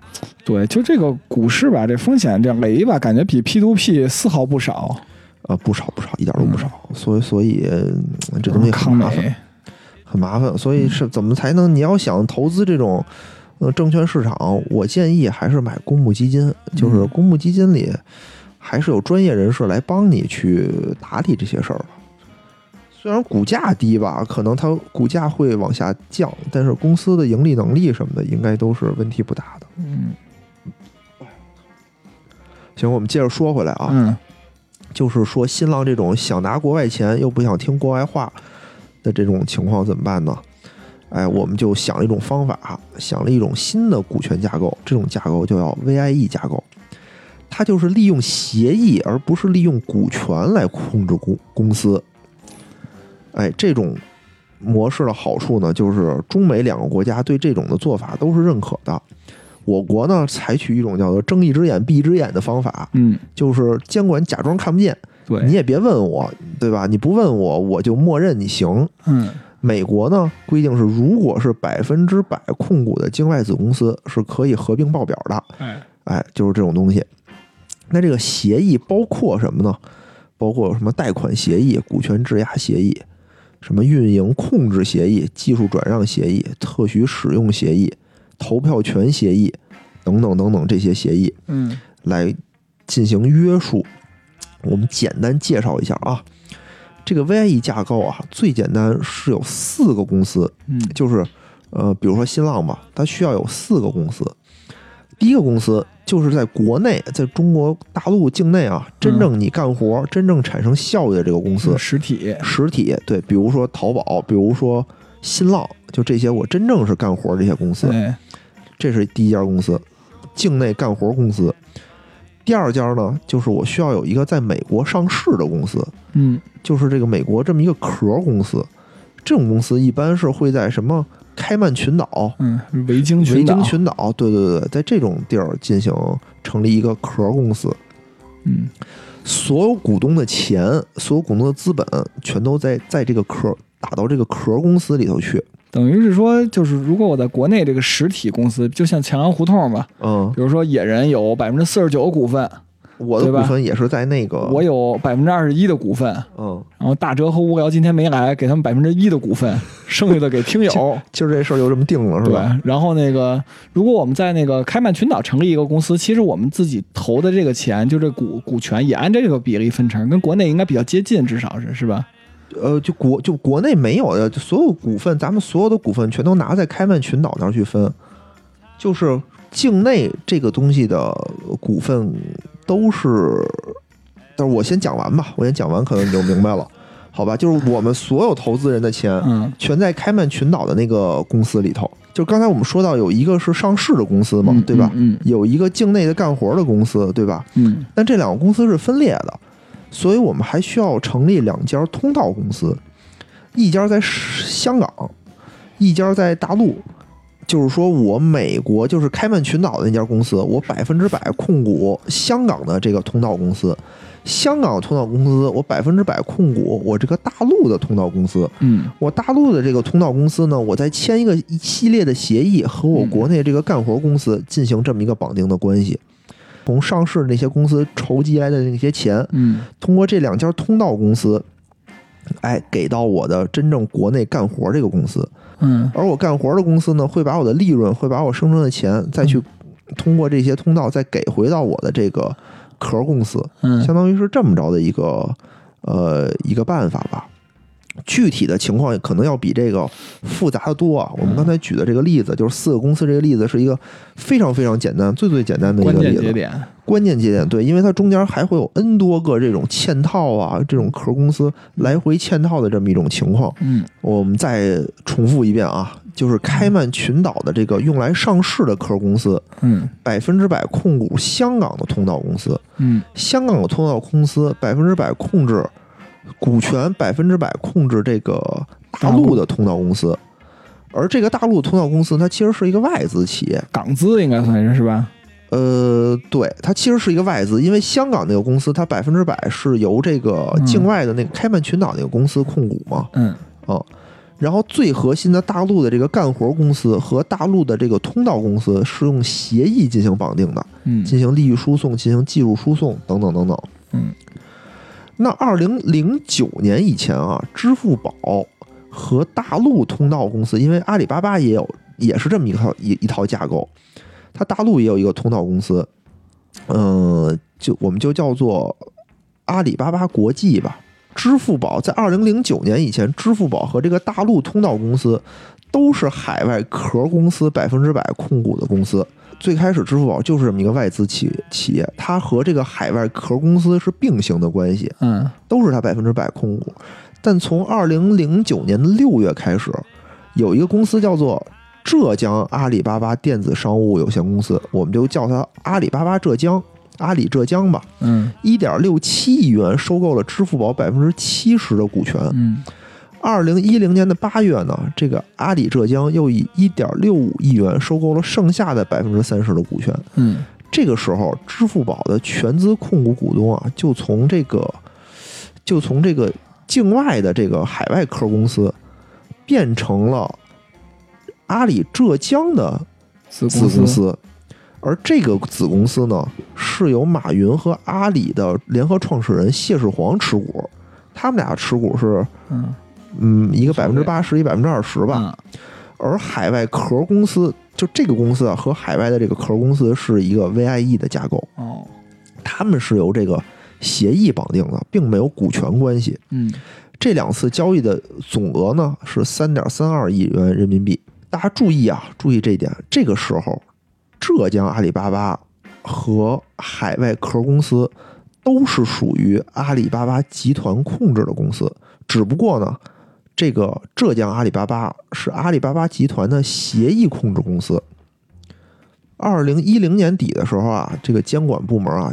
对，就这个股市吧，这风险这雷吧，感觉比 P to P 丝毫不少。呃，不少不少，一点都不少。所以所以嗯这东西很麻烦。很麻烦，所以是怎么才能？你要想投资这种呃，证券市场我建议还是买公募基金，就是嗯公募基金里还是有专业人士来帮你去打理这些事儿的。虽然股价低吧，可能它股价会往下降，但是公司的盈利能力什么的应该都是问题不大的。嗯行，我们接着说回来啊，嗯就是说新浪这种想拿国外钱又不想听国外话的这种情况怎么办呢？哎，我们就想了一种方法，想了一种新的股权架构，这种架构就叫 VIE 架构，它就是利用协议而不是利用股权来控制公公司。哎，这种模式的好处呢，就是中美两个国家对这种的做法都是认可的。我国呢，采取一种叫做睁一只眼闭一只眼的方法，嗯，就是监管假装看不见，对，你也别问我，对吧？你不问我，我就默认你行。嗯美国呢规定是，如果是百分之百控股的境外子公司是可以合并报表的，哎哎，就是这种东西。那这个协议包括什么呢？包括什么贷款协议、股权质押协议、什么运营控制协议、技术转让协议、特许使用协议、投票权协议等等等等这些协议。嗯来进行约束。我们简单介绍一下啊，这个 VIE 架构啊，最简单是有四个公司，嗯就是呃，比如说新浪吧，它需要有四个公司。第一个公司就是在国内，在中国大陆境内啊，真正你干活、真正产生效益的这个公司，实体，实体对，比如说淘宝，比如说新浪，就这些我真正是干活这些公司。对，这是第一家公司，境内干活公司。第二家呢，就是我需要有一个在美国上市的公司，嗯就是这个美国这么一个壳公司。这种公司一般是会在什么开曼群岛、嗯，维京维群岛维京，群岛，对对对，在这种地儿进行成立一个壳公司。嗯所有股东的钱，所有股东的资本，全都在在这个壳打到这个壳公司里头去。等于是说，就是如果我在国内这个实体公司，就像强阳胡同吧，嗯，比如说野人有百分之四十九的股份，我的股份也是在那个，我有百分之二十一的股份，嗯，然后大哲和无聊今天没来，给他们百分之一的股份，剩下的给听友。今儿这事儿就这么定了，是对吧？，然后那个，如果我们在那个开曼群岛成立一个公司，其实我们自己投的这个钱，就这股股权也按这个比例分成，跟国内应该比较接近，至少是是吧？呃，就国就国内没有的，就所有股份，咱们所有的股份全都拿在开曼群岛那儿去分，就是境内这个东西的股份都是，但是我先讲完吧，我先讲完，可能你就明白了，好吧？就是我们所有投资人的钱嗯全在开曼群岛的那个公司里头，就刚才我们说到有一个是上市的公司嘛，嗯对吧？嗯有一个境内的干活的公司，对吧？嗯但这两个公司是分裂的，所以我们还需要成立两家通道公司，一家在香港，一家在大陆。就是说我美国就是开曼群岛的那家公司，我百分之百控股香港的这个通道公司，香港通道公司我百分之百控股我这个大陆的通道公司，嗯。我大陆的这个通道公司呢，我再签一个一系列的协议，和我国内这个干活公司进行这么一个绑定的关系。从上市那些公司筹集来的那些钱，嗯。通过这两家通道公司，哎，给到我的真正国内干活这个公司。嗯而我干活的公司呢，会把我的利润，会把我生成的钱，再去通过这些通道再给回到我的这个壳公司。嗯相当于是这么着的一个呃一个办法吧。具体的情况可能要比这个复杂的多啊。我们刚才举的这个例子，就是四个公司这个例子，是一个非常非常简单、最最简单的一个例子。键节点，关键节点对，因为它中间还会有 N 多个这种嵌套啊，这种壳公司来回嵌套的这么一种情况。嗯我们再重复一遍啊，就是开曼群岛的这个用来上市的壳公司，嗯百分之百控股香港的通道公司。嗯香港的通道公司百分之百控制股权，百分之百控制这个大陆的通道公司，而这个大陆通道公司它其实是一个外资企业，港资应该算是是吧？呃，对，它其实是一个外资，因为香港那个公司它百分之百是由这个嗯境外的那个开曼群岛那个公司控股嘛，嗯啊。然后最核心的大陆的这个干活公司和大陆的这个通道公司是用协议进行绑定的，嗯进行利益输送、进行技术输送等等等等。嗯那二零零九年以前啊，支付宝和大陆通道公司，因为阿里巴巴也有也是这么一套一一套架构。它大陆也有一个通道公司，嗯，就我们就叫做阿里巴巴国际吧。支付宝在二零零九年以前，支付宝和这个大陆通道公司都是海外壳公司百分之百控股的公司。最开始，支付宝就是这么一个外资企企业，它和这个海外壳公司是并行的关系，嗯都是它百分之百控股。但从二零零九年的六月开始，有一个公司叫做浙江阿里巴巴电子商务有限公司，我们就叫它阿里巴巴浙江，阿里浙江吧。嗯一点六七亿元收购了支付宝百分之七十的股权。嗯二零一零年的八月呢，这个阿里浙江又以一点六五亿元收购了剩下的百分之三十的股权。嗯这个时候，支付宝的全资控股股东啊，就从这个就从这个境外的这个海外壳公司，变成了阿里浙江的子子公司。而这个子公司呢，是由马云和阿里的联合创始人谢世煌持股，他们俩持股是，嗯嗯，一个百分之八十，一百分之二十吧。吧，而海外壳公司，就这个公司啊，和海外的这个壳公司是一个 VIE 的架构，哦，他们是由这个协议绑定的，并没有股权关系。嗯这两次交易的总额呢是三点三二亿元人民币。大家注意啊，注意这一点。这个时候，浙江阿里巴巴和海外壳公司都是属于阿里巴巴集团控制的公司，只不过呢，这个浙江阿里巴巴是阿里巴巴集团的协议控制公司。二零一零年底的时候啊，这个监管部门啊，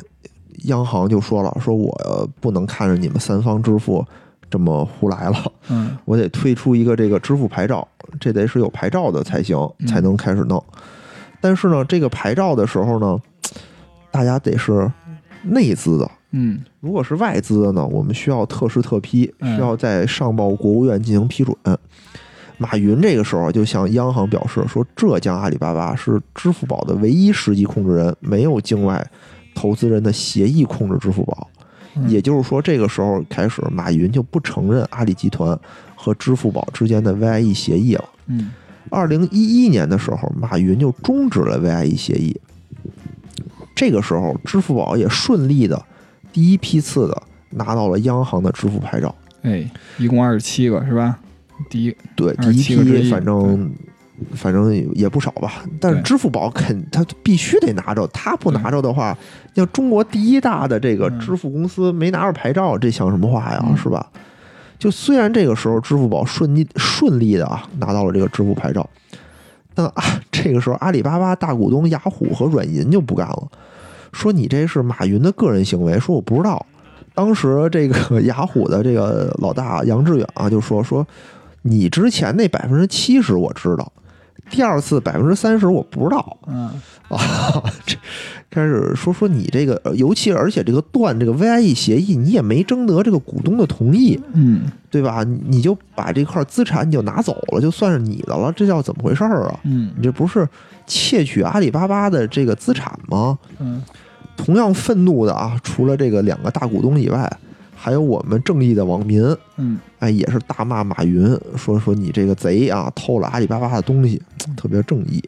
央行就说了，说我呃不能看着你们三方支付这么胡来了，嗯 我得推出一个这个支付牌照，这得是有牌照的才行，嗯才能开始弄。但是呢，这个牌照的时候呢，大家得是内资的。嗯如果是外资的呢，我们需要特事特批，嗯需要在上报国务院进行批准。马云这个时候就向央行表示说，浙江阿里巴巴是支付宝的唯一实际控制人，没有境外投资人的协议控制支付宝。嗯也就是说，这个时候开始，马云就不承认阿里集团和支付宝之间的 VIE 协议了。嗯二零一一年的时候，马云就终止了 VIE 协议。这个时候，支付宝也顺利的第一批次的拿到了央行的支付牌照。哎，一共二十七个是吧？第一，对，第一批反正反正也不少吧。但是支付宝肯他必须得拿着，他不拿着的话，要中国第一大的这个嗯支付公司没拿着牌照，这像什么话呀？嗯是吧？就虽然这个时候支付宝顺利顺利的啊拿到了这个支付牌照，但啊这个时候阿里巴巴大股东雅虎和软银就不干了，说你这是马云的个人行为，说我不知道。当时这个 雅虎的这个老大杨致远啊就说说你之前那百分之七十我知道，第二次百分之三十我不知道嗯啊。这开始说说你这个，呃尤其而且这个断这个 VIE 协议，你也没征得这个股东的同意，嗯对吧？你你就把这块资产你就拿走了，就算是你的了，这叫怎么回事儿啊？嗯你这不是窃取阿里巴巴的这个资产吗？嗯同样愤怒的啊，除了这个两个大股东以外，还有我们正义的网民，嗯哎，也是大骂马云，说说你这个贼啊，偷了阿里巴巴的东西，特别正义。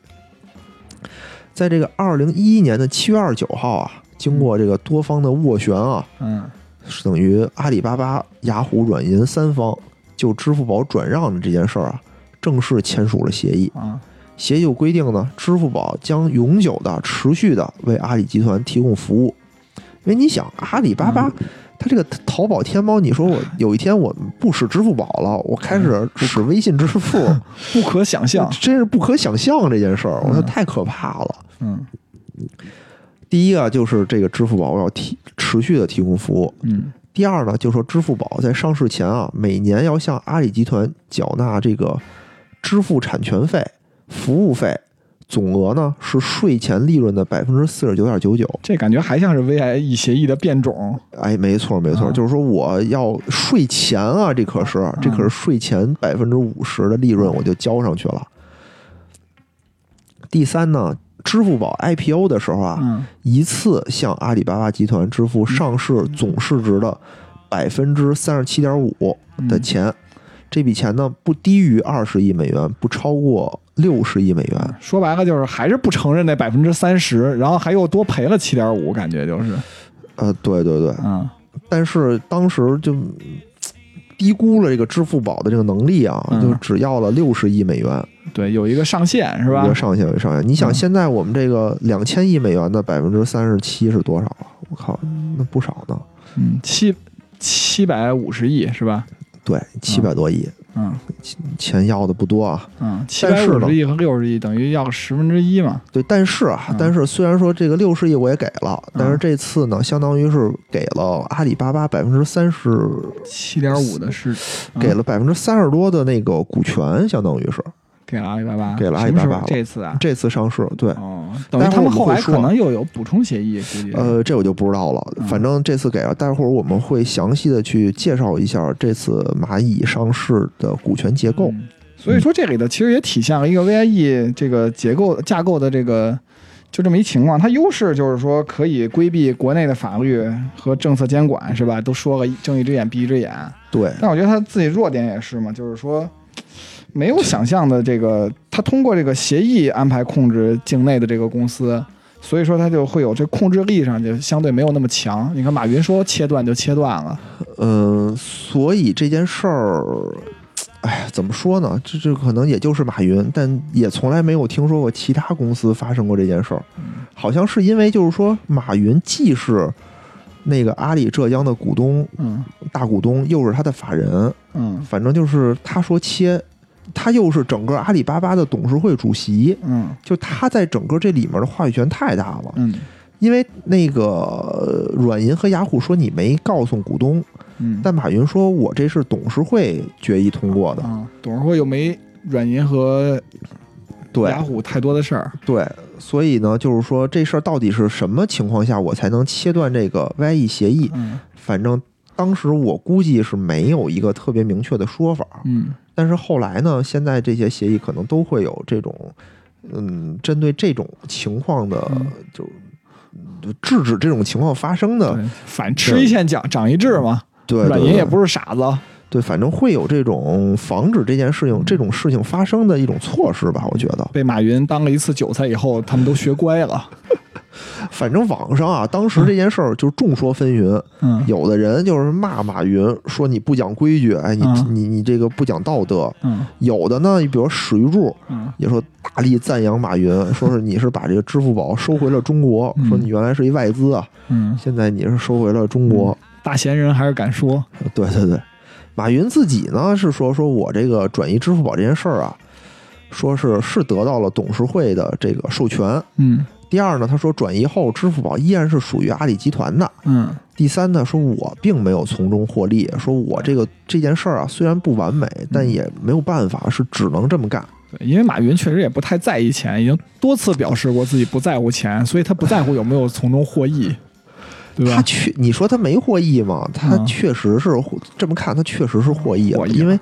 在这个二零一一年的七月二十九号啊，经过这个多方的斡旋啊，嗯是等于阿里巴巴、雅虎、软银三方就支付宝转让的这件事儿啊，正式签署了协议。啊协议有规定呢，支付宝将永久的、持续的为阿里集团提供服务。因为你想，阿里巴巴它这个淘宝、天猫，你说我有一天我不使支付宝了，我开始使微信支付，不可想象。真是不可想象这件事儿，我说嗯太可怕了。嗯第一个就是这个支付宝要提持续的提供服务，嗯第二呢，就说支付宝在上市前啊，每年要向阿里集团缴纳这个支付产权费、服务费，总额呢是税前利润的百分之四十九点九九。这感觉还像是 VIE 协议的变种。哎，没错没错，啊就是说我要税前啊，这可是这可是税前百分之五十的利润我就交上去了。第三呢，支付宝 IPO 的时候啊，嗯一次向阿里巴巴集团支付上市总市值的百分之三十七点五的钱，这笔钱呢不低于二十亿美元，不超过六十亿美元。说白了就是还是不承认那百分之三十，然后还又多赔了七点五，感觉就是，呃，对对对，嗯但是当时就嗯低估了这个支付宝的这个能力啊，嗯就只要了六十亿美元，对，有一个上限是吧一个？上限，一个上限。你想，嗯现在我们这个两千亿美元的百分之三十七是多少啊？我靠，那不少呢。嗯，七七百五十亿是吧？对，七百多亿，嗯。钱要的不多啊。嗯，七百五十亿和六十亿等于要十分之一嘛？对，但是啊，嗯。但是虽然说这个六十亿我也给了，但是嗯这次呢，相当于是给了阿里巴巴百分之三十，七点五的是嗯给了百分之三十多的那个股权，相当于是给了阿里巴巴，给了阿里巴巴了这次啊，这次上市。对，哦，等于待会儿他们后来可能又有补充协议，估计呃，这我就不知道了。嗯反正这次给了，待会儿我们会详细的去介绍一下这次蚂蚁上市的股权结构。嗯所以说这里的其实也体现了一个 VIE 这个结构架构的这个就这么一情况。它优势就是说可以规避国内的法律和政策监管，是吧？都说了睁一只眼闭一只眼。对，但我觉得它自己弱点也是嘛，就是说没有想象的这个，他通过这个协议安排控制境内的这个公司。所以说，他就会有这控制力上就相对没有那么强。你看，马云说切断就切断了，嗯、所以这件事儿，哎呀，怎么说呢？这这可能也就是马云，但也从来没有听说过其他公司发生过这件事儿。好像是因为就是说，马云既是那个阿里浙江的股东嗯大股东，又是他的法人，嗯反正就是他说切，他又是整个阿里巴巴的董事会主席。嗯。就他在整个这里面的话语权太大了，嗯。因为那个呃软银和雅虎说你没告诉股东，嗯，但马云说我这是董事会决议通过的，啊，董事会又没软银和对。雅虎太多的事儿，对，所以呢，就是说这事儿到底是什么情况下我才能切断这个 YE 协议？嗯。反正当时我估计是没有一个特别明确的说法，嗯。但是后来呢，现在这些协议可能都会有这种，嗯，针对这种情况的嗯。就。制止这种情况发生的，反吃一堑长长一智嘛，对软银也不是傻子，对，反正会有这种防止这件事情、这种事情发生的一种措施吧，我觉得。被马云当了一次韭菜以后，他们都学乖了，反正网上啊，当时这件事儿就众说纷纭，嗯有的人就是骂马云，说你不讲规矩，哎，你嗯你你这个不讲道德；嗯有的呢，你比如史玉柱嗯也说大力赞扬马云，说是你是把这个支付宝收回了中国，嗯说你原来是一外资啊，嗯，现在你是收回了中国。大闲人还是敢说，对对对，马云自己呢是说，说我这个转移支付宝这件事儿啊，说是是得到了董事会的这个授权。嗯第二呢，他说转移后支付宝依然是属于阿里集团的。嗯第三呢，说我并没有从中获利，说我这个这件事儿啊虽然不完美，但也没有办法，是只能这么干。对，因为马云确实也不太在意钱，已经多次表示过自己不在乎钱，所以他不在乎有没有从中获益，对吧？他确，你说他没获益吗？他嗯确实是获这么看，他确实是获益了，因为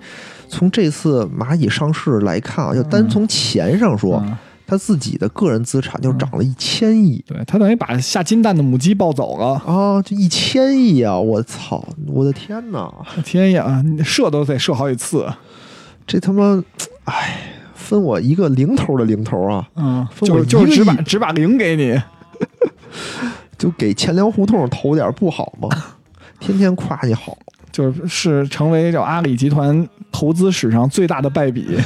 从这次蚂蚁上市来看啊，就单从钱上说，嗯他自己的个人资产就涨了一千亿。对他等于把下金蛋的母鸡抱走了，啊，就一千亿啊！我操，我的天哪，天呀，你射都得射好几次，这他妈，哎，分我一个零头的零头啊！嗯，分我就是就只把只把零给你，就给钱粮胡同投点不好吗？天天夸你好，就是是成为叫阿里集团投资史上最大的败笔。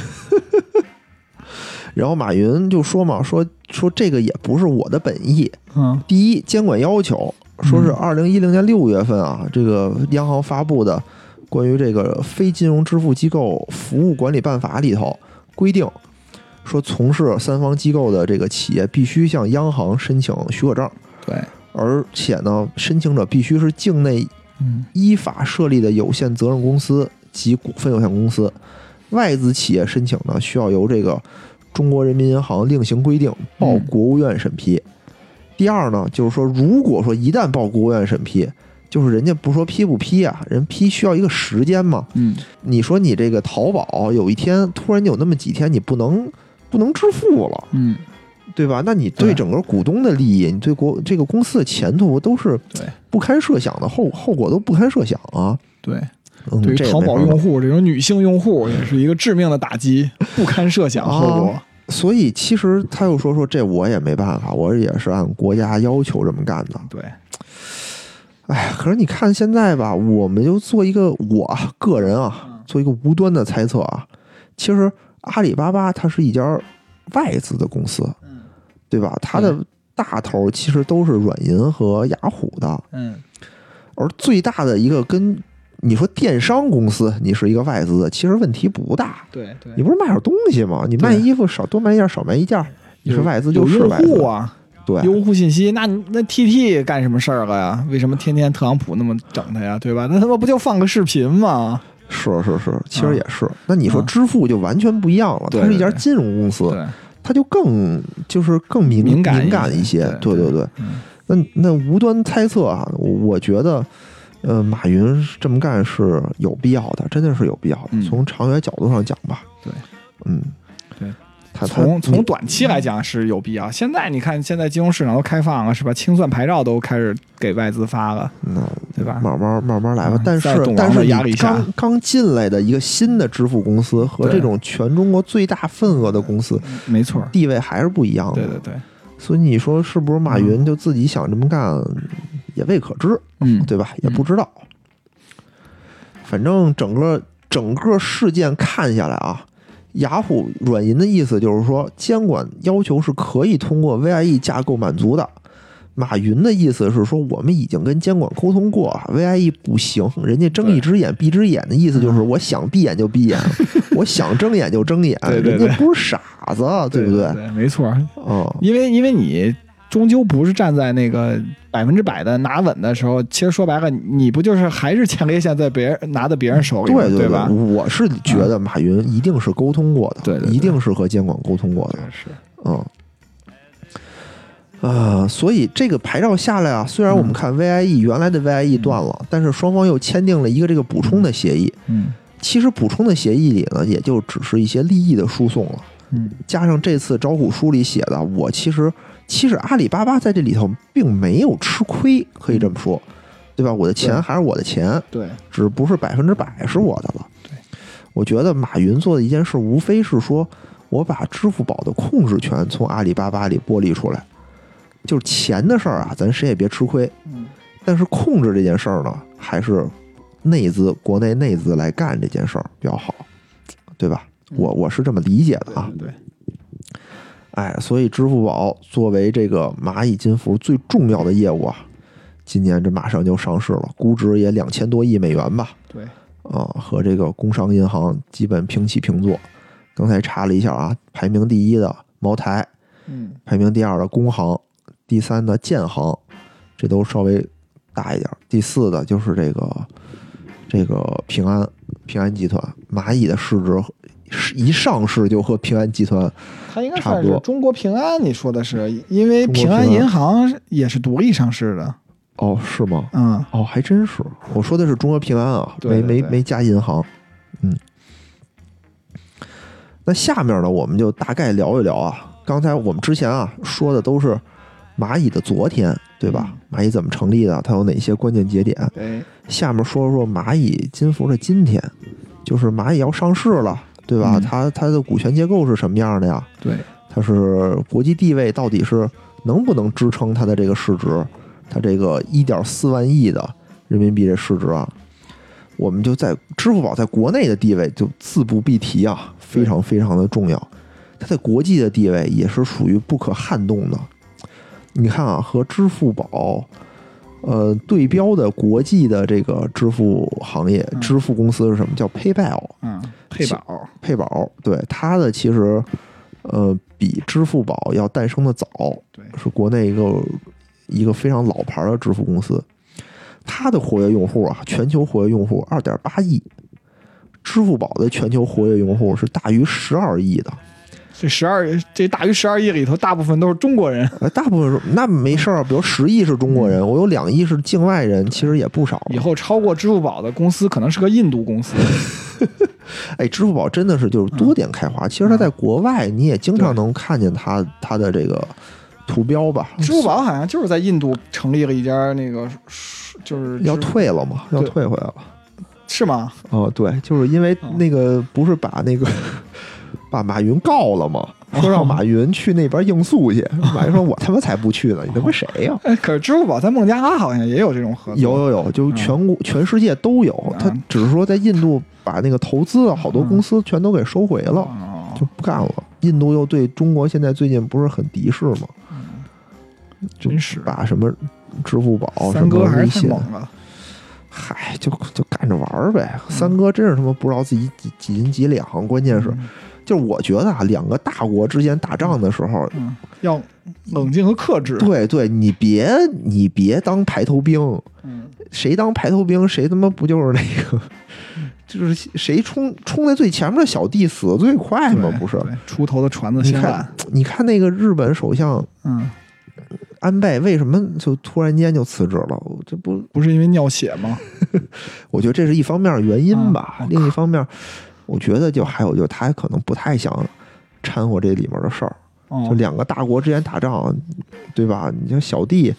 然后马云就说嘛，说说这个也不是我的本意。嗯第一，监管要求说是嗯二零一零年六月份啊，这个央行发布的关于这个非金融支付机构服务管理办法里头规定，说从事三方机构的这个企业必须向央行申请许可证，对，而且呢，申请者必须是境内嗯。依法设立的有限责任公司及股份有限公司，外资企业申请呢需要由这个中国人民银行另行规定报嗯国务院审批。第二呢，就是说，如果说一旦报国务院审批，就是人家不说批不批啊，人批需要一个时间嘛。嗯。你说你这个淘宝有一天突然有那么几天你不能不能支付了，嗯，对吧？那你对对整个股东的利益，你对国这个公司的前途都是不堪设想的后后果都不堪设想啊。对。嗯，对于淘宝用户这种女性用户也是一个致命的打击，不堪设想后果。所以其实他又说说这我也没办法，我也是按国家要求这么干的。对，哎，可是你看现在吧，我们就做一个我个人啊，嗯做一个无端的猜测啊，其实阿里巴巴它是一家外资的公司，嗯对吧？它的大头其实都是软银和雅虎的，嗯，而最大的一个跟你说电商公司，你是一个外资的，其实问题不大。对对你不是卖点东西吗？你卖衣服少多卖一件少卖一件，你是外资就是外资户。啊，对，用户信息，那那 TT 干什么事儿了呀？为什么天天特朗普那么整他呀？对吧？那他妈不就放个视频吗？是是是，其实也是。那你说嗯支付就完全不一样了，对它是一家金融公司，对，它就更就是更敏敏感敏感一些。对对对那那无端猜测啊，我我觉得，呃，马云这么干是有必要的，真的是有必要的。嗯从长远角度上讲吧，对，嗯，从从短期来讲是有必要。现在你看，现在金融市场都开放了，是吧？清算牌照都开始给外资发了，那对吧？慢慢慢慢来吧嗯。但是但是压力下刚刚进来的一个新的支付公司和这种全中国最大份额的公司没错，地位还是不一样的。对对对，所以你说是不是马云就自己想这么干，也未可知，嗯，对吧？也不知道。反正整个整个事件看下来啊，雅虎软银的意思就是说，监管要求是可以通过 VIE 架构满足的。马云的意思是说，我们已经跟监管沟通过啊，VIE 不行，人家睁一只眼闭一只眼的意思就是，我想闭眼就闭眼，我想睁眼就睁眼，对对对人家不是傻子，对不对？对，没错儿，嗯，因为因为你终究不是站在那个百分之百的拿稳的时候，其实说白了，你不就是还是前列腺在别人拿在别人手里吗，对对吧？我是觉得马云一定是沟通过的，对一定是和监管沟通过的，是，嗯。啊、所以这个牌照下来啊，虽然我们看 VIE 原来的 VIE 断了，但是双方又签订了一个这个补充的协议。嗯。其实补充的协议里呢，也就只是一些利益的输送了，嗯，加上这次招股书里写的，我其实其实阿里巴巴在这里头并没有吃亏，可以这么说，对吧？我的钱还是我的钱，对，只不是百分之百是我的了。对，我觉得马云做的一件事，无非是说我把支付宝的控制权从阿里巴巴里剥离出来，就是钱的事儿啊，咱谁也别吃亏。嗯但是控制这件事儿呢，还是内资国内内资来干这件事儿比较好，对吧？我我是这么理解的啊。对对，哎，所以支付宝作为这个蚂蚁金服最重要的业务啊，今年这马上就上市了，估值也两千多亿美元吧。对，啊，和这个工商银行基本平起平坐。刚才查了一下啊，排名第一的茅台，嗯排名第二的工行，第三的建行，这都稍微大一点儿。第四的就是这个这个平安平安集团，蚂蚁的市值是一上市就和平安集团它应该差不多算是中国平安，你说的是，因为平安平安银行也是独立上市的，哦，是吗？嗯哦，还真是。我说的是中国平安啊，对对对没没没加银行。嗯，那下面呢，我们就大概聊一聊啊。刚才我们之前啊说的都是蚂蚁的昨天，对吧？蚂蚁怎么成立的？它有哪些关键节点？对，下面说说蚂蚁金服的今天，就是蚂蚁要上市了，对吧？嗯它它的股权结构是什么样的呀？对，它是国际地位到底是能不能支撑它的这个市值？它这个一点四万亿的人民币这市值啊，我们就在支付宝在国内的地位就自不必提啊，非常非常的重要。它在国际的地位也是属于不可撼动的。你看啊，和支付宝呃对标的国际的这个支付行业、嗯支付公司是什么？叫 PayPal。嗯，配宝，配宝，对它的其实呃比支付宝要诞生的早，对，是国内一个一个非常老牌的支付公司。它的活跃用户啊，全球活跃用户二点八亿，支付宝的全球活跃用户是大于十二亿的。这十二这大于十二亿里头，大部分都是中国人，呃，大部分是那没事儿，比如十亿是中国人，我有两亿是境外人，其实也不少。以后超过支付宝的公司可能是个印度公司。哎，支付宝真的是就是多点开花。其实它在国外你也经常能看见它它的这个图标吧？支付宝好像就是在印度成立了一家那个，就是要退了嘛，要退回来了。是吗？哦，对，就是因为哦那个不是把那个把马云告了吗？说让马云去那边应诉去。马云说：“我他妈才不去呢，你他妈谁呀、哎，可是支付宝在孟加拉好像也有这种合作。有有有，就全国、全世界都有。他嗯只是说在印度把那个投资啊，好多公司全都给收回了，哦，就不干了。印度又对中国现在最近不是很敌视吗？就真是把什么支付宝、什么三哥还微信。嗨，就就干着玩儿呗。三哥真是他妈不知道自己几几斤几两，关键是。嗯就是我觉得啊，两个大国之间打仗的时候，嗯，要冷静和克制。对对，你别你别当排头兵，嗯，谁当排头兵，谁他妈不就是那个，就是谁冲冲在最前面的小弟死的最快吗？不是？出头的船子你看先烂。，你看那个日本首相嗯，安倍为什么就突然间就辞职了？这不，不是因为尿血吗？我觉得这是一方面原因吧。啊另一方面，我觉得就还有就是他可能不太想掺和这里面的事儿。就哦，两个大国之间打仗，对吧？你像小弟，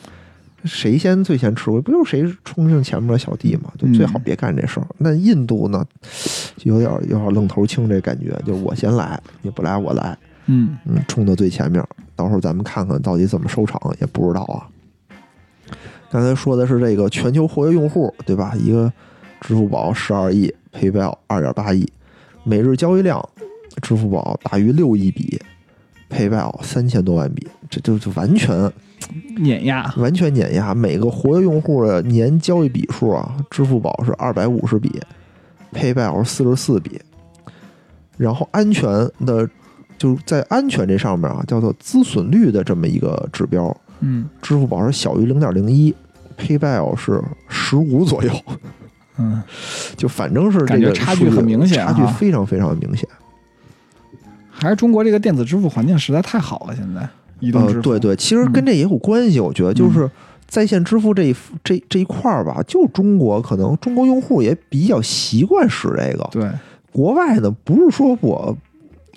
谁先最先吃亏？不就是谁冲进前面的小弟嘛？就最好别干这事儿。那印度呢，就有点有点愣头青这感觉，就我先来，你不来我来，嗯嗯，冲到最前面，到时候咱们看看到底怎么收场，也不知道啊。刚才说的是这个全球活跃用户，对吧？一个支付宝十二亿，PayPal 二点八亿，每日交易量，支付宝大于六亿笔，PayPal 三千多万笔，这就就完全碾压。完全碾压。每个活跃用户的年交易笔数啊，支付宝是二百五十笔，PayPal 是四十四笔，然后安全的就是在安全这上面啊，叫做资损率的这么一个指标，嗯。支付宝是小于零点零一，PayPal 是十五左右，嗯，就反正是这个差距很明显差距非常非常明显。还是中国这个电子支付环境实在太好了，现在移动支付。呃，对对，其实跟这也有关系，我觉得就是在线支付这一这这一块儿吧，就中国可能中国用户也比较习惯使这个，对，国外呢不是说我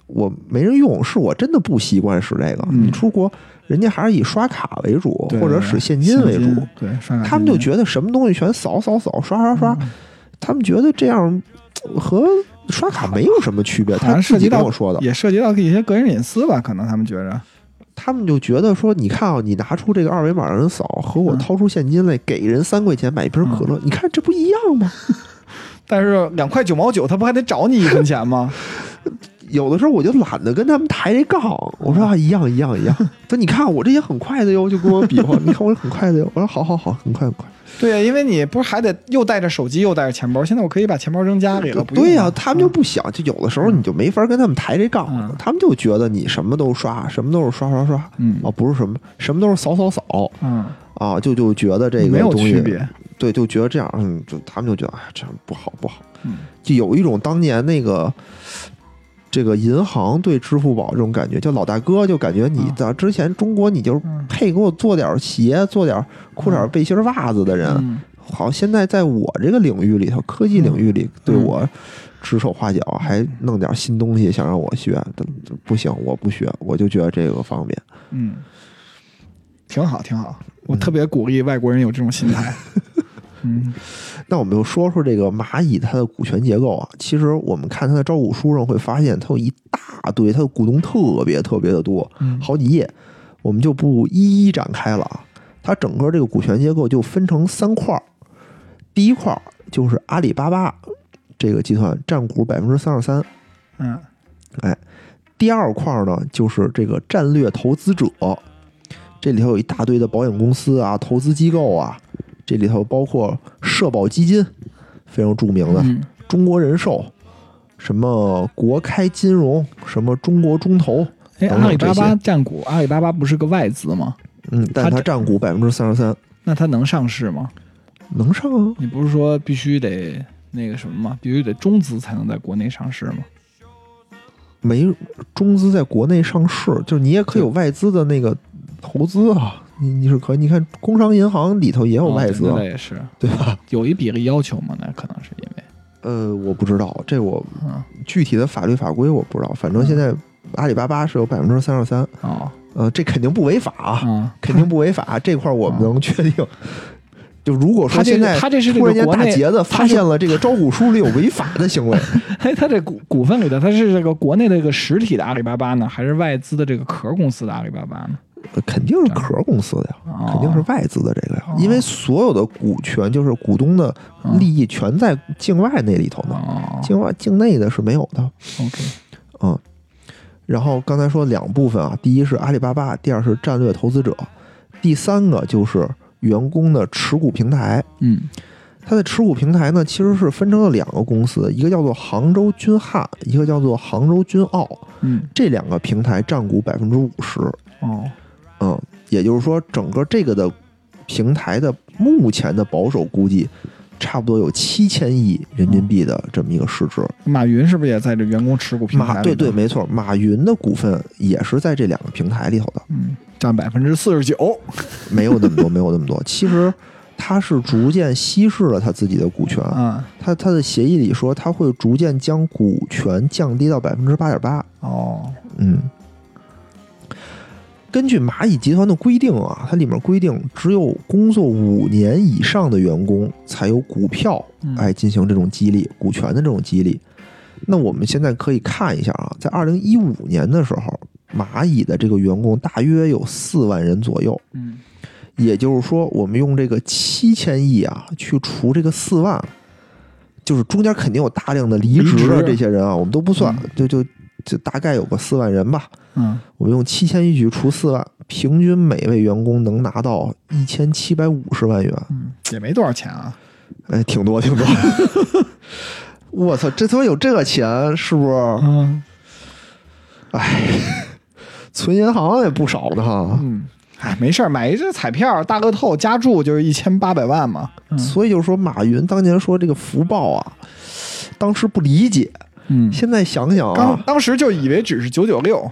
我没人用，是我真的不习惯使这个。嗯。你出国，人家还是以刷卡为主，或者使现金为主，对，他们就觉得什么东西全扫扫扫刷刷刷，嗯他们觉得这样呃和刷卡没有什么区别。好他涉及到跟我说的，也涉及到一些个人隐私吧，可能他们觉着。他们就觉得说，你看啊，你拿出这个二维码让人扫，和我嗯掏出现金来给人三块钱买一瓶可乐，你看这不一样吗？但是两块九毛九，他不还得找你一分钱吗？有的时候我就懒得跟他们抬这杠，我说啊，一样一样一样。说你看我这也很快的哟，就跟我比划，你看我这很快的哟。我说好好好，很快很快。对呀，因为你不是还得又带着手机又带着钱包，现在我可以把钱包扔家里了。不对呀、了他们就不想，就有的时候你就没法跟他们抬这杠，嗯他们就觉得你什么都刷，什么都是刷刷刷，嗯啊，不是什么什么都是扫扫扫嗯，啊，就就觉得这没有个东西区别。对，就觉得这样，嗯，就他们就觉得哎，这样不好不好，嗯就有一种当年那个这个银行对支付宝这种感觉，就老大哥就感觉你嗯。在之前中国你就配给我做点鞋、做点裤衩、背心、袜子的人，嗯。好，现在在我这个领域里头，科技领域里对嗯我指手画脚，还弄点新东西想让我学，不行，我不学，我就觉得这个方便。嗯，挺好挺好，我特别鼓励外国人有这种心态。嗯那我们就说说这个蚂蚁它的股权结构啊。其实我们看它的招股书上会发现，它有一大堆，它的股东特别特别的多，嗯好几页，我们就不一一展开了啊。它整个这个股权结构就分成三块儿，第一块儿就是阿里巴巴这个集团占股百分之三十三，嗯哎第二块儿呢就是这个战略投资者，这里头有一大堆的保险公司啊、投资机构啊，这里头包括社保基金，非常著名的。嗯中国人寿，什么国开金融，什么中国中投，哎，阿里巴巴占股，阿里巴巴不是个外资吗？嗯，但它它占股百分之三十三，那它能上市吗？能上啊？你不是说必须得那个什么吗？必须得中资才能在国内上市吗？没中资在国内上市，就是你也可以有外资的那个投资啊，你你是可以，你看工商银行里头也有外资啊，那也是对吧？有一比例要求吗？那可能是因为，呃，我不知道，这我嗯具体的法律法规我不知道，反正现在阿里巴巴是有百分之三十三，哦呃，这肯定不违法肯定不违法，这块儿我 们能确定。就如果说他现在他这是这突然间个国内大杰子他发现了这个招股书里有违法的行为，哎，他这股股份里的，他是这个国内的这个实体的阿里巴巴呢，还是外资的这个壳公司的阿里巴巴呢？肯定是壳公司的呀，哦肯定是外资的这个呀，哦因为所有的股权就是股东的利益全在境外那里头呢，哦境外境内的是没有的。，OK，嗯，然后刚才说两部分啊，第一是阿里巴巴，第二是战略投资者，第三个就是员工的持股平台。嗯它的持股平台呢，其实是分成了两个公司，一个叫做杭州君汉，一个叫做杭州君奥。嗯，这两个平台占股百分之五十。哦，嗯，也就是说，整个这个的平台的目前的保守估计，差不多有七千亿人民币的这么一个市值。马云是不是也在这员工持股平台马对对，没错，马云的股份也是在这两个平台里头的，嗯，占百分之四十九。没有那么多，没有那么多。其实他是逐渐稀释了他自己的股权，嗯，他他的协议里说他会逐渐将股权降低到百分之八点八。哦，嗯，根据蚂蚁集团的规定啊，它里面规定，只有工作五年以上的员工才有股票嗯。哎进行这种激励，股权的这种激励。那我们现在可以看一下啊，在二零一五年的时候，蚂蚁的这个员工大约有四万人左右，嗯。也就是说，我们用这个七千亿啊去除这个四万，就是中间肯定有大量的离职的这些人啊，我们都不算，嗯。就就就大概有个四万人吧。嗯，我们用七千亿去除四万，平均每位员工能拿到一千七百五十万元，嗯，也没多少钱啊。哎，挺多挺多。我操，这他妈有这个钱，是不是？嗯哎，存银行也不少呢哈。嗯，哎，没事儿，买一只彩票，大乐透加注就是一千八百万嘛。嗯所以就是说，马云当年说这个福报啊，当时不理解，嗯，现在想想当啊，当时就以为只是九九六，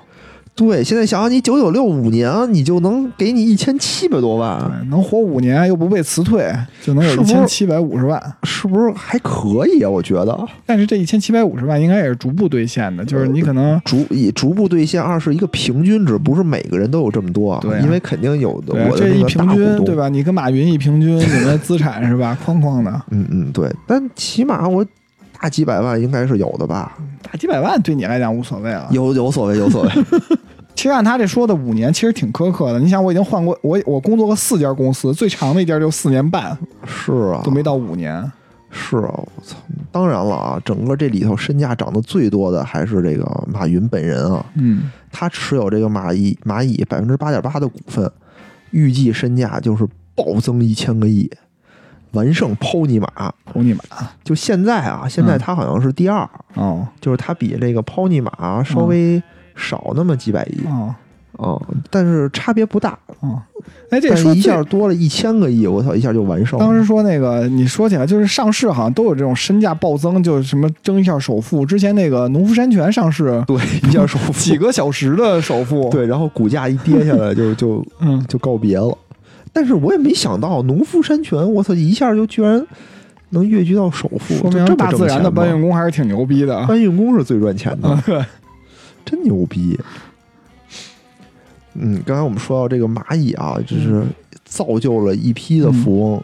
对，现在想想，你九九六五年，你就能给你一千七百多万，对，能活五年又不被辞退，就能有一千七百五十万。是不是还可以啊？我觉得。但是这一千七百五十万应该也是逐步兑现的，就是你可能逐以逐步兑现，二是一个平均值，不是每个人都有这么多啊。对啊因为肯定有的对我的这一平均对？吧？你跟马云一平均，你们资产是吧？哐哐的，嗯嗯，对。但起码我大几百万应该是有的吧？大几百万对你来讲无所谓了。有有所谓，有所谓。其实按他这说的五年，其实挺苛刻的。你想，我已经换过，我我工作过四家公司，最长的一家就四年半，是啊，都没到五年。是啊，我操！当然了啊，整个这里头身价涨得最多的还是这个马云本人啊，嗯，他持有这个蚂蚁蚂蚁百分之八点八的股份，预计身价就是暴增一千个亿，完胜抛尼玛。投你妈！就现在啊，现在嗯他好像是第二，哦就是他比这个抛尼玛稍微少那么几百亿哦哦、但是差别不大。哦，哎，这但是一下多了一千个亿，我操，一下就完胜。当时说那个，你说起来就是上市好像都有这种身价暴增，就是什么争一下首富。之前那个农夫山泉上市，对，一下首富 几个小时的首富，，对，然后股价一跌下来就就嗯，就告别了。但是我也没想到农夫山泉，我操，一下就居然能跃居到首富，说明大自然的搬运工还是挺牛逼的。搬运工是最赚钱的，嗯，真牛逼。嗯，刚才我们说到这个蚂蚁啊，就是造就了一批的富翁，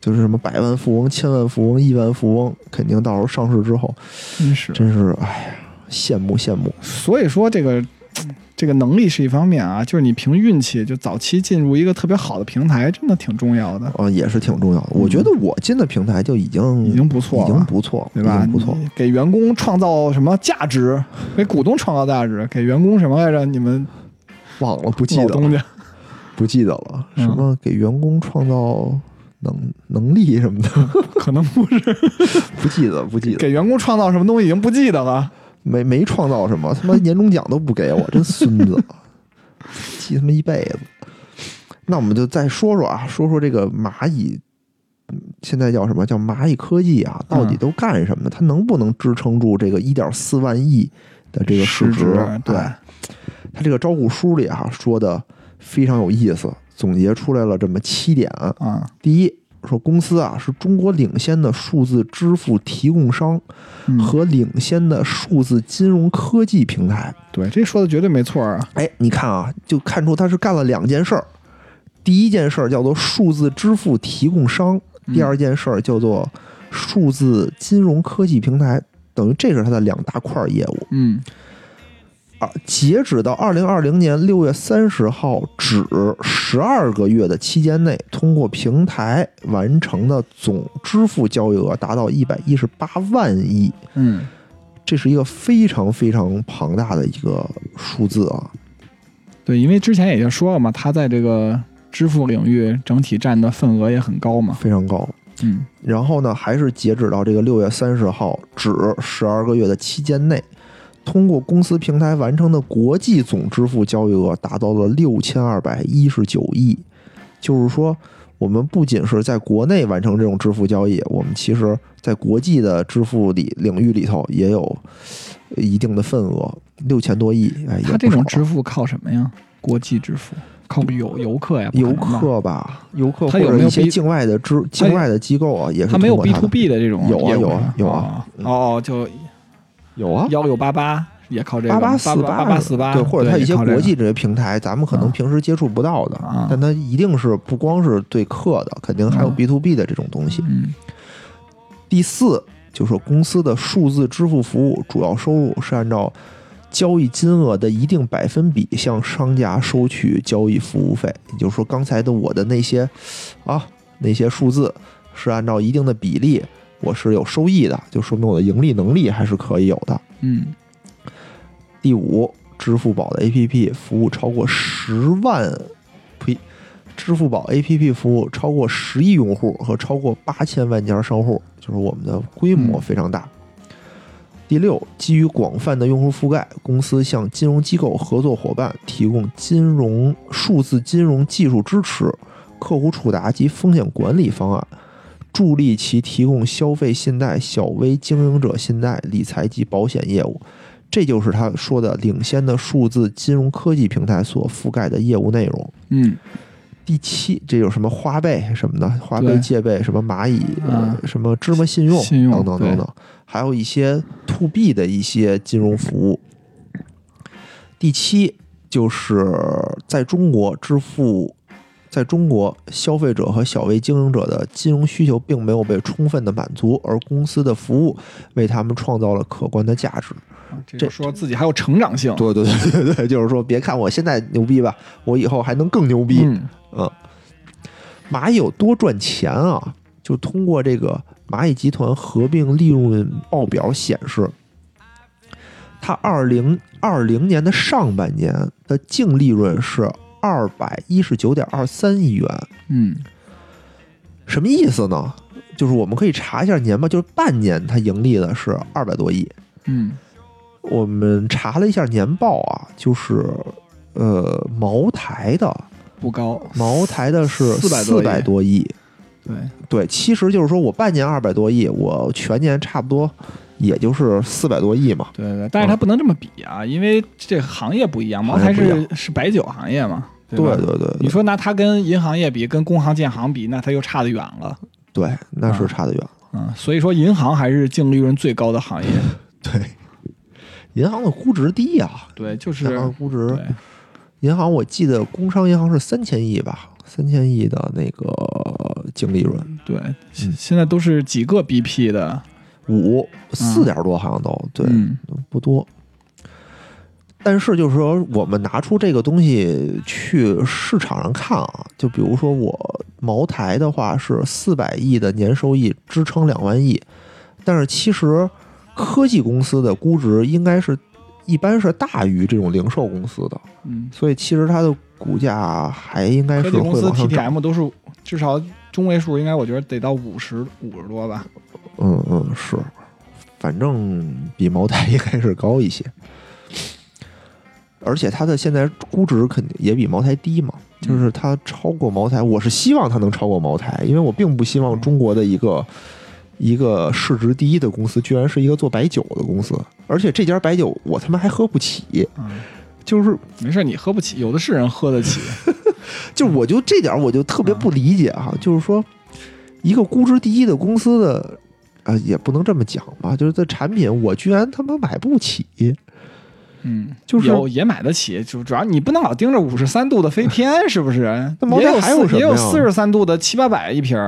就是什么百万富翁、千万富翁、亿万富翁，肯定到时候上市之后，真是。真是哎呀，羡慕羡慕。所以说这个这个能力是一方面啊，就是你凭运气就早期进入一个特别好的平台，真的挺重要的，呃，也是挺重要的。我觉得我进的平台就已经嗯已经不错了已经了。不错，对吧？不错。给员工创造什么价值？给股东创造价值？给员工什么来着？你们忘了，不记得了，老东家不记得了。嗯什么给员工创造能能力什么的，可能不是 不记得，不记得。给员工创造什么东西，已经不记得了。没没创造什么，他妈年终奖都不给我，真孙子，气他妈一辈子。那我们就再说说啊，说说这个蚂蚁，嗯现在叫什么叫蚂蚁科技啊？到底都干什么呢？它能不能支撑住这个一点四万亿的这个市市值对哎它这个招股书里啊说的非常有意思，总结出来了这么七点。啊，第一，说公司啊是中国领先的数字支付提供商嗯和领先的数字金融科技平台。对，这说的绝对没错啊。哎，你看啊，就看出他是干了两件事儿。第一件事儿叫做数字支付提供商，嗯第二件事儿叫做数字金融科技平台，等于这是它的两大块业务。嗯啊，截止到二零二零年六月三十号止十二个月的期间内，通过平台完成的总支付交易额达到一百一十八万亿，嗯，这是一个非常非常庞大的一个数字啊！对，因为之前也就说了嘛，它在这个支付领域整体占的份额也很高嘛。非常高。嗯然后呢，还是截止到这个六月三十号止十二个月的期间内，通过公司平台完成的国际总支付交易额达到了六千二百一十九亿。就是说，我们不仅是在国内完成这种支付交易，我们其实在国际的支付里领域里头也有一定的份额，六千多亿。哎，也它这种支付靠什么呀？国际支付靠游游客呀？游，客吧，游客或者一些境外的支境外的机构啊，也是它没有通 B 过 to 的 B 的这种有啊有啊有啊哦，就有啊，幺六八八也靠这个八八八四八八四八，对，或者它一些国际这些平台，咱们可能啊平时接触不到的，啊。但它一定是不光是对客的，肯定还有嗯 B to B 的这种东西。嗯。第四就是公司的数字支付服务主要收入是按照交易金额的一定百分比向商家收取交易服务费，也就是说，刚才的我的那些啊那些数字是按照一定的比例，我是有收益的，就说明我的盈利能力还是可以有的。嗯第五，支付宝的 APP 服务超过十万，呸，支付宝 APP 服务超过十亿用户和超过八千万家商户，就是我们的规模嗯非常大。第六，基于广泛的用户覆盖，公司向金融机构合作伙伴提供金融数字金融技术支持、客户触达及风险管理方案，助力其提供消费信贷、小微经营者信贷、理财及保险业务。这就是他说的领先的数字金融科技平台所覆盖的业务内容。嗯第七，这有什么花呗什么的，花呗、借呗，什么蚂蚁，什么芝麻信用信用等等等等，还有一些 to B 的一些金融服务。第七，就是在中国支付，在中国消费者和小微经营者的金融需求并没有被充分的满足，而公司的服务为他们创造了可观的价值。就说自己还有成长性。对对对对对，就是说，别看我现在牛逼吧，我以后还能更牛逼。嗯嗯，蚂蚁有多赚钱啊？就通过这个蚂蚁集团合并利润报表显示，它二零二零年的上半年的净利润是二百一十九点二三亿元，嗯什么意思呢？就是我们可以查一下年报，就是半年它盈利的是二百多亿。嗯我们查了一下年报啊，就是呃茅台的不高，茅台的是400四百多亿，对，对，其实就是说我半年二百多亿，我全年差不多也就是四百多亿嘛。对对，但是它不能这么比啊，因为这行业不一样，茅台是是白酒行业嘛，对吧？对对对你说拿它跟银行业比，跟工行建行比，那它又差得远了。对，那是啊差得远了。嗯，所以说银行还是净利润最高的行业。对，银行的估值低呀、对，就是银行估值，对，银行我记得工商银行是三千亿吧，三千亿的那个净利润，对，嗯。现现在都是几个 BP 的，五四点多好像都对，嗯不多。但是就是说，我们拿出这个东西去市场上看啊，就比如说我茅台的话是四百亿的年收益支撑两万亿，但是其实科技公司的估值应该是一般是大于这种零售公司的，嗯，所以其实它的股价还应该是科技公司会往上涨。TTM 都是至少中位数，应该我觉得得到五十五十多吧。嗯嗯是，反正比茅台应该是高一些，而且它的现在估值肯定也比茅台低嘛，就是它超过茅台，我是希望它能超过茅台，因为我并不希望中国的一个一个市值第一的公司居然是一个做白酒的公司，而且这家白酒我他妈还喝不起，嗯，就是没事，你喝不起，有的是人喝得起。就我就这点我就特别不理解哈、就是说一个估值第一的公司的。啊，也不能这么讲吧，就是这产品我居然他妈买不起，嗯，就是有也买得起，就主要你不能老盯着五十三度的飞天，是不是？那茅台也有还有什么呀四也有四十三度的七八百一瓶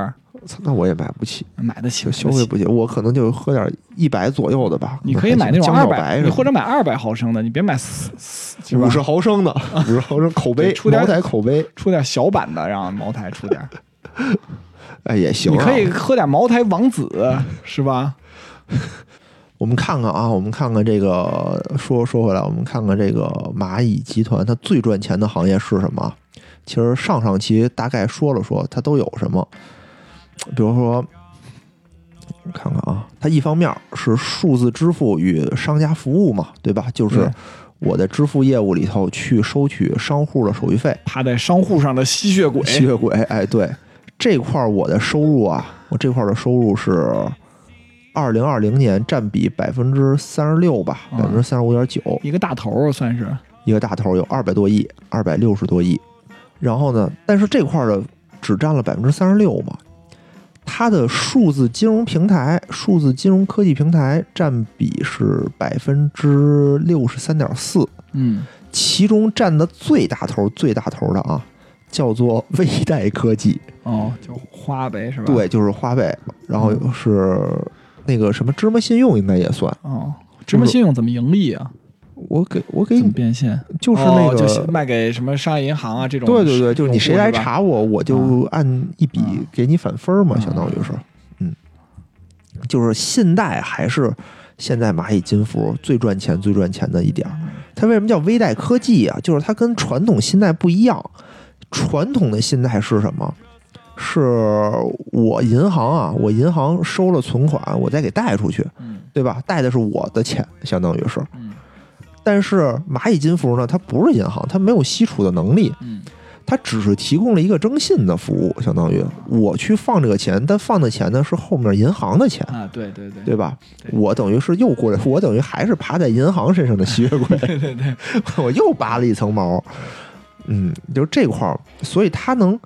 那我也买不起，买得起。消费不起，我可能就喝点一百左右的吧。你可以买那种二百，你或者买二百毫升的，你别买四四五十毫升的，五十毫升口杯对，出点茅台口碑，出点小版的，让茅台出点儿。哎也行、啊。你可以喝点茅台王子，是吧？我们看看啊，我们看看这个，说说回来，我们看看这个蚂蚁集团它最赚钱的行业是什么？其实上上期大概说了说它都有什么，比如说，我看看啊，它一方面是数字支付与商家服务嘛，对吧？就是我在支付业务里头去收取商户的手续费，趴在商户上的吸血鬼，吸血鬼，哎，对这块儿我的收入啊，我这块儿的收入是二零二零年占比百分之三十六吧，嗯百分之三十五点九，一个大头儿算是。一个大头有二百多亿，二百六十多亿。然后呢，但是这块儿的只占了百分之三十六嘛，它的数字金融平台、数字金融科技平台占比是百分之六十三点四，嗯，其中占的最大头、最大头的啊，叫做微贷科技。哦，就花呗是吧？，对，就是花呗，然后是那个什么芝麻信用应该也算。哦，芝麻信用怎么盈利啊？我给我给你变现？就是那个，哦就卖给什么商业银行啊这种。对对对，就是你谁来？查我，我就按一笔嗯给你返分嘛，嗯相当于是，嗯，就是信贷还是现在蚂蚁金服最赚钱、最赚钱的一点儿。它为什么叫微贷科技啊？就是它跟传统信贷不一样。传统的信贷是什么？是我银行啊，我银行收了存款，我再给贷出去，嗯对吧？贷的是我的钱，相当于是。嗯但是蚂蚁金服呢，它不是银行，它没有吸储的能力，嗯它只是提供了一个征信的服务，相当于我去放这个钱，但放的钱呢是后面银行的钱，啊，对对对对吧？我等于是又过来，我等于还是爬在银行身上的吸血鬼，对 对对，我又拔了一层毛。嗯，就是这块儿，所以它能，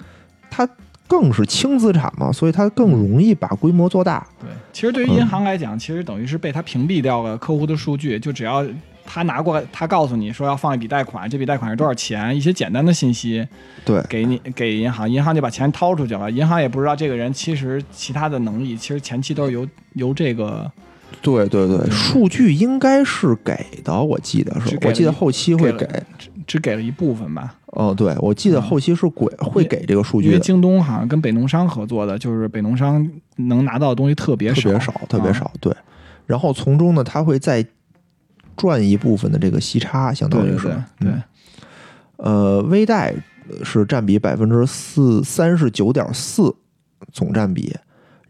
它更是轻资产嘛，所以它更容易把规模做大。对，其实对于银行来讲，其实等于是被他屏蔽掉了客户的数据，就只要他拿过来，他告诉你说要放一笔贷款，这笔贷款是多少钱，一些简单的信息对，给你给银行，银行就把钱掏出去了，银行也不知道这个人其实其他的能力，其实前期都是由由这个对对对，数据应该是给的，我记得是，我记得后期会给。给。只只给了一部分吧，哦，对，我记得后期是给会给这个数据因为据，京东好像跟北农商合作的，就是北农商能拿到的东西特别少，特别少，特别啊少。对，然后从中呢，他会再赚一部分的这个息差，相当于是对。呃，微贷是占比百分之四三十九点四总占比，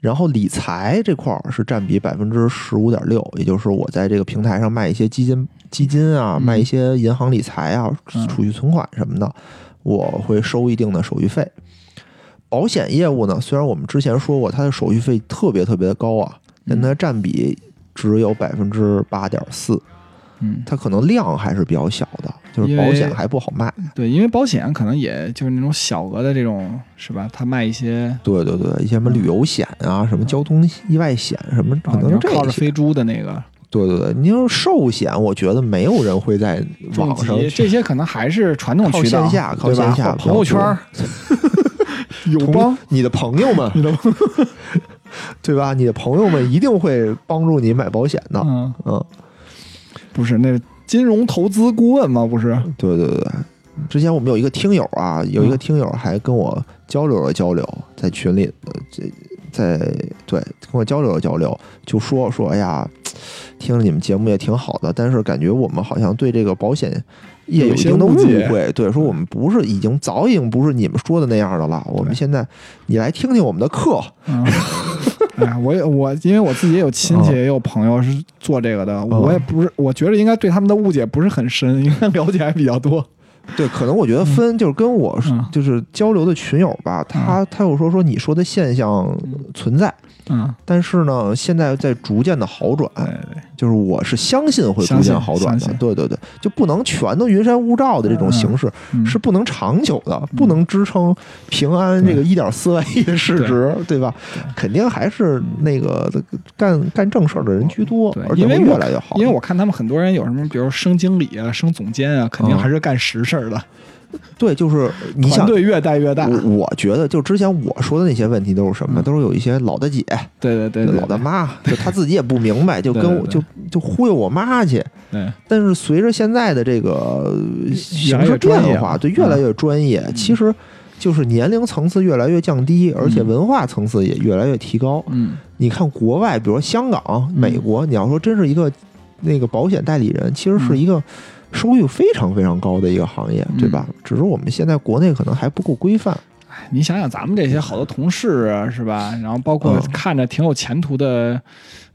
然后理财这块儿是占比百分之十五点六，也就是我在这个平台上卖一些基金、基金啊，嗯卖一些银行理财啊、嗯。储蓄存款什么的，我会收一定的手续费。保险业务呢，虽然我们之前说过它的手续费特别特别的高啊，但它占比只有百分之八点四，嗯，它可能量还是比较小的，就是保险还不好卖。对，因为保险可能也就是那种小额的这种是吧？它卖一些对对对，一些什么旅游险啊，什么交通意外险什么，可能这些。要靠着飞猪的那个对对对，你要寿险，我觉得没有人会在网上疾，这些可能还是传统渠道，线下靠线下朋友圈儿 友邦，你的朋友们，你的 对吧？你的朋友们一定会帮助你买保险的。嗯，嗯，不是那金融投资顾问吗？不是，对对对。对。之前我们有一个听友啊，有一个嗯。听友还跟我交流了交流，在群里，呃这在对跟我交流了交流，就说说，哎呀，听了你们节目也挺好的，但是感觉我们好像对这个保险业有一定的误会，对，说我们不是已经早已经不是你们说的那样的了，我们现在你来听听我们的课，嗯，哎呀，我也我因为我自己也有亲戚，嗯也有朋友是做这个的，我也不是，我觉得应该对他们的误解不是很深，应该了解还比较多。对，可能我觉得分就是跟我就是交流的群友吧，他他又说说你说的现象存在，嗯，但是呢，现在在逐渐的好转，对对，就是我是相信会逐渐好转的，对对对，就不能全都云山雾罩的这种形式，嗯。是不能长久的，不能支撑平安这个一点四万亿的市值，对。吧？肯定还是那个干干正事儿的人居多，，而且会越来越好。因为我看他们很多人有什么，比如升经理啊、升总监啊，肯定嗯。还是干实事儿的，对，就是你想。团队越带越大。我我觉得，就之前我说的那些问题都是什么？嗯都是有一些老大姐、对对对对，老大妈，就她自己也不明白，就跟我对对就就忽悠我妈去。对但是随着现在的这个形势变化，专业了对，越来越专业。嗯其实就是年龄层次越来越降低，而且文化层次也越来越提高。嗯你看国外，比如说香港、美国，你要说真是一个那个保险代理人，其实是一个收益非常非常高的一个行业，嗯对吧？只是我们现在国内可能还不够规范。哎你想想咱们这些好多同事啊，是吧？然后包括嗯看着挺有前途的，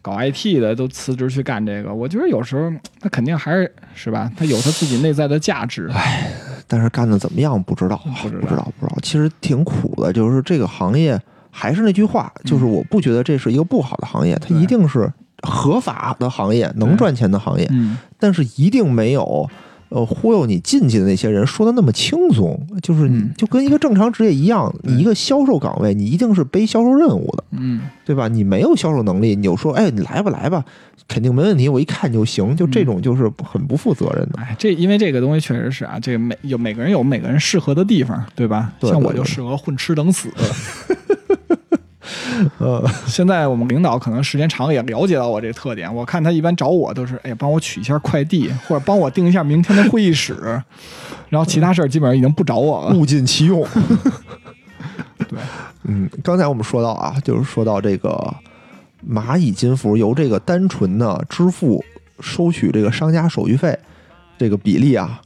搞 IT 的都辞职去干这个，我觉得有时候他肯定还是是吧？他有他自己内在的价值。但是干的怎么样不知道，不知道不知道，不知道。其实挺苦的，就是这个行业，还是那句话，就是我不觉得这是一个不好的行业，它一定是合法的行业，能赚钱的行业，嗯，但是一定没有。呃，忽悠你进去的那些人说的那么轻松，就是你嗯就跟一个正常职业一样，对你一个销售岗位，你一定是背销售任务的，嗯，对吧？你没有销售能力，你就说，哎，你来吧，来吧，肯定没问题，我一看就行，就这种就是很不负责任的。哎，这因为这个东西确实是啊，这个每有每个人有每个人适合的地方，对吧？对对对像我就适合混吃等死。呃，现在我们领导可能时间长也了解到我这个特点，我看他一般找我都是，哎，帮我取一下快递，或者帮我定一下明天的会议室，然后其他事儿基本上已经不找我了。物尽其用。对，嗯，刚才我们说到啊，就是说到这个蚂蚁金服由这个单纯的支付收取这个商家手续费这个比例啊，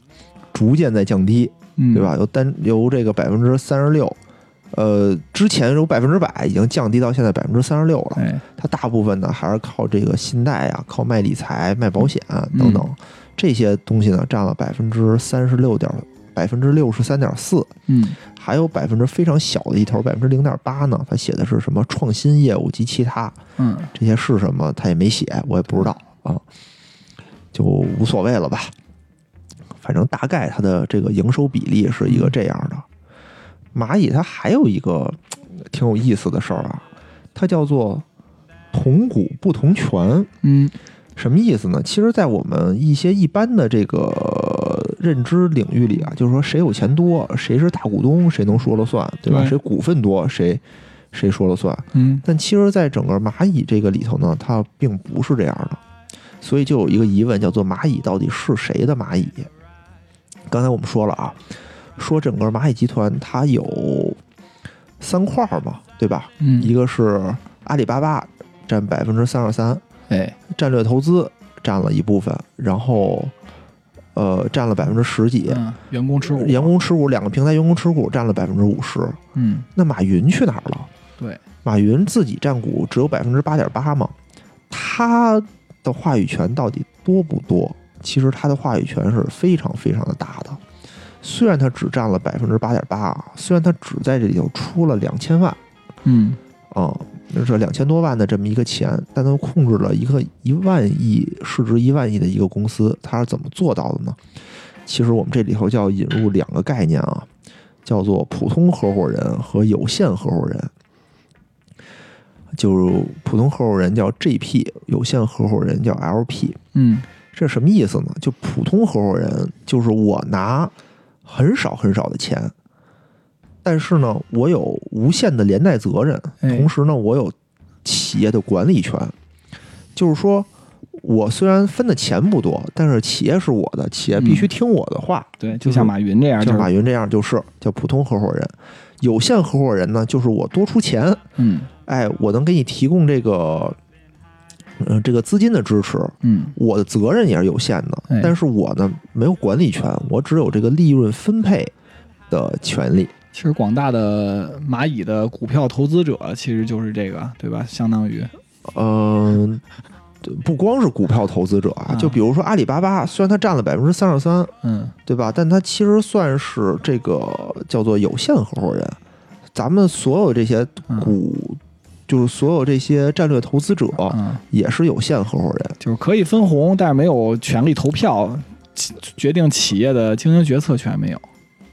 逐渐在降低，嗯，对吧？由单由这个百分之三十六。呃，之前有百分之百，已经降低到现在百分之三十六了。哎，它大部分呢还是靠这个信贷啊，靠卖理财、卖保险等等、嗯这些东西呢，占了百分之三十六点百分之六十三点四。嗯还有百分之非常小的一头，百分之零点八呢，它写的是什么创新业务及其他，嗯这些是什么他也没写，我也不知道啊，就无所谓了吧。反正大概它的这个营收比例是一个这样的。蚂蚁它还有一个挺有意思的事儿啊，它叫做同股不同权。嗯什么意思呢？其实，在我们一些一般的这个认知领域里啊，就是说谁有钱多，谁是大股东，谁能说了算，对吧？对谁股份多，谁谁说了算。嗯但其实，在整个蚂蚁这个里头呢，它并不是这样的，所以就有一个疑问，叫做蚂蚁到底是谁的蚂蚁？刚才我们说了啊，说整个蚂蚁集团它有三块儿嘛，对吧？嗯，一个是阿里巴巴占百分之三十三，哎，战略投资占了一部分，然后呃占了百分之十几，嗯，员工持股，员工持股两个平台员工持股占了百分之五十。嗯那马云去哪儿了？对，马云自己占股只有百分之八点八嘛，他的话语权到底多不多？其实他的话语权是非常非常的大的。虽然它只占了百分之八点八啊，虽然它只在这里头出了两千万嗯啊，这两千多万的这么一个钱，但它控制了一个一万亿市值一万亿的一个公司，它是怎么做到的呢？其实我们这里头就要引入两个概念啊，叫做普通合伙人和有限合伙人。就普通合伙人叫 GP，有限合伙人叫 LP。嗯这什么意思呢？就普通合伙人就是我拿很少很少的钱，但是呢，我有无限的连带责任，哎同时呢，我有企业的管理权。就是说，我虽然分的钱不多，但是企业是我的，企业必须听我的话。对，就像马云这样，就是像马云这样就是叫普通合伙人。有限合伙人呢，就是我多出钱，嗯哎，我能给你提供这个，嗯、这个资金的支持，嗯我的责任也是有限的哎，但是我呢没有管理权，我只有这个利润分配的权利。其实广大的蚂蚁的股票投资者其实就是这个，对吧？相当于，嗯、不光是股票投资者啊，啊就比如说阿里巴巴，虽然它占了百分之三十三，嗯对吧？但它其实算是这个叫做有限合伙人。咱们所有这些股就是所有这些战略投资者嗯，也是有限合伙人。就是可以分红，但是没有权利投票，决定企业的经营决策权没有。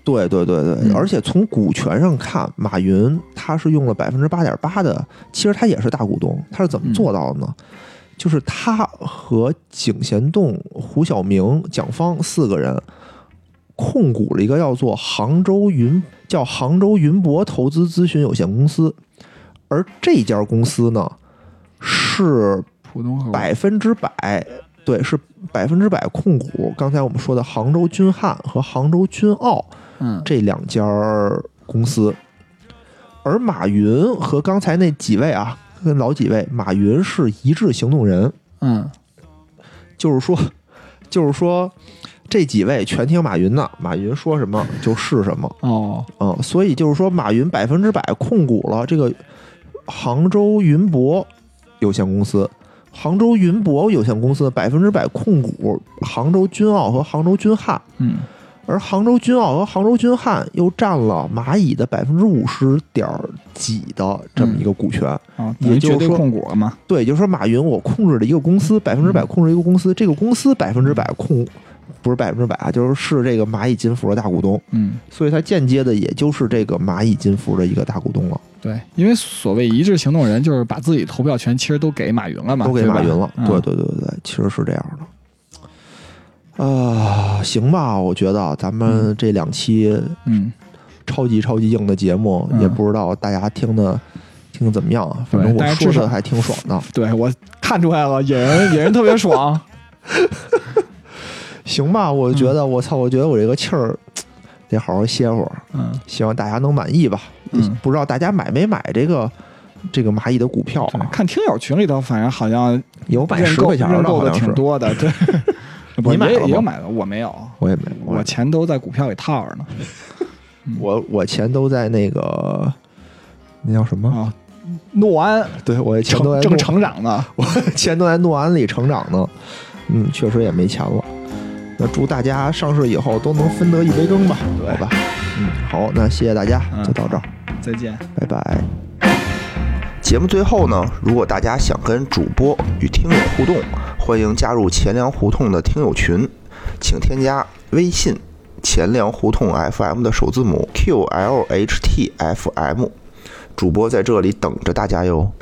对对对对，嗯而且从股权上看，马云他是用了百分之八点八的，其实他也是大股东，他是怎么做到的呢？就是他和井贤栋、胡晓明、蒋方四个人控股了一个叫做杭州云叫杭州云博投资咨询有限公司，而这家公司呢是普通百分之百，对，是百分之百控股。刚才我们说的杭州君汉和杭州君奥嗯。这两家公司，而马云和刚才那几位啊，跟老几位，马云是一致行动人，嗯。就是说，就是说。这几位全听马云的，马云说什么就是什么，哦。嗯，所以就是说，马云百分之百控股了这个杭州云博有限公司，杭州云博有限公司百分之百控股杭州君奥和杭州君汉，嗯而杭州君奥和杭州君汉又占了蚂蚁的百分之五十点几的这么一个股权。啊，也就是说控股了嘛。对，就是说，马云我控制了一个公司，百分之百控制一个公司，这个公司百分之百控。不是百分之百啊，就是是这个蚂蚁金服的大股东，嗯，所以他间接的也就是这个蚂蚁金服的一个大股东了。对，因为所谓一致行动人，就是把自己投票权其实都给马云了嘛，都给马云了。嗯对对对对对，其实是这样的。啊、行吧，我觉得咱们这两期嗯，超级超级硬的节目，嗯也不知道大家听的听得怎么样啊。反正我说的还挺爽的。对我看出来了，野人野人特别爽。行吧，我觉得我操，我觉得我这个气儿 得好好歇会儿，嗯，希望大家能满意吧。嗯不知道大家买没买这个这个蚂蚁的股票啊？看听友群里头，反正好像有买认购十块钱的，认购的好像。挺多的，对。你买了吗也有买了，我没有，我也没，我我钱都在股票里套着呢。我我钱都在那个那叫什么？啊，诺安对我钱都在正成长呢。我钱都在诺安里成长呢，嗯，确实也没钱了。那祝大家上市以后都能分得一杯羹吧，好吧？嗯，好，那谢谢大家，嗯就到这儿，再见。拜拜。节目最后呢，如果大家想跟主播与听友互动，欢迎加入钱粮胡同的听友群，请添加微信“钱粮胡同 FM” 的首字母 QLHTFM，主播在这里等着大家哟。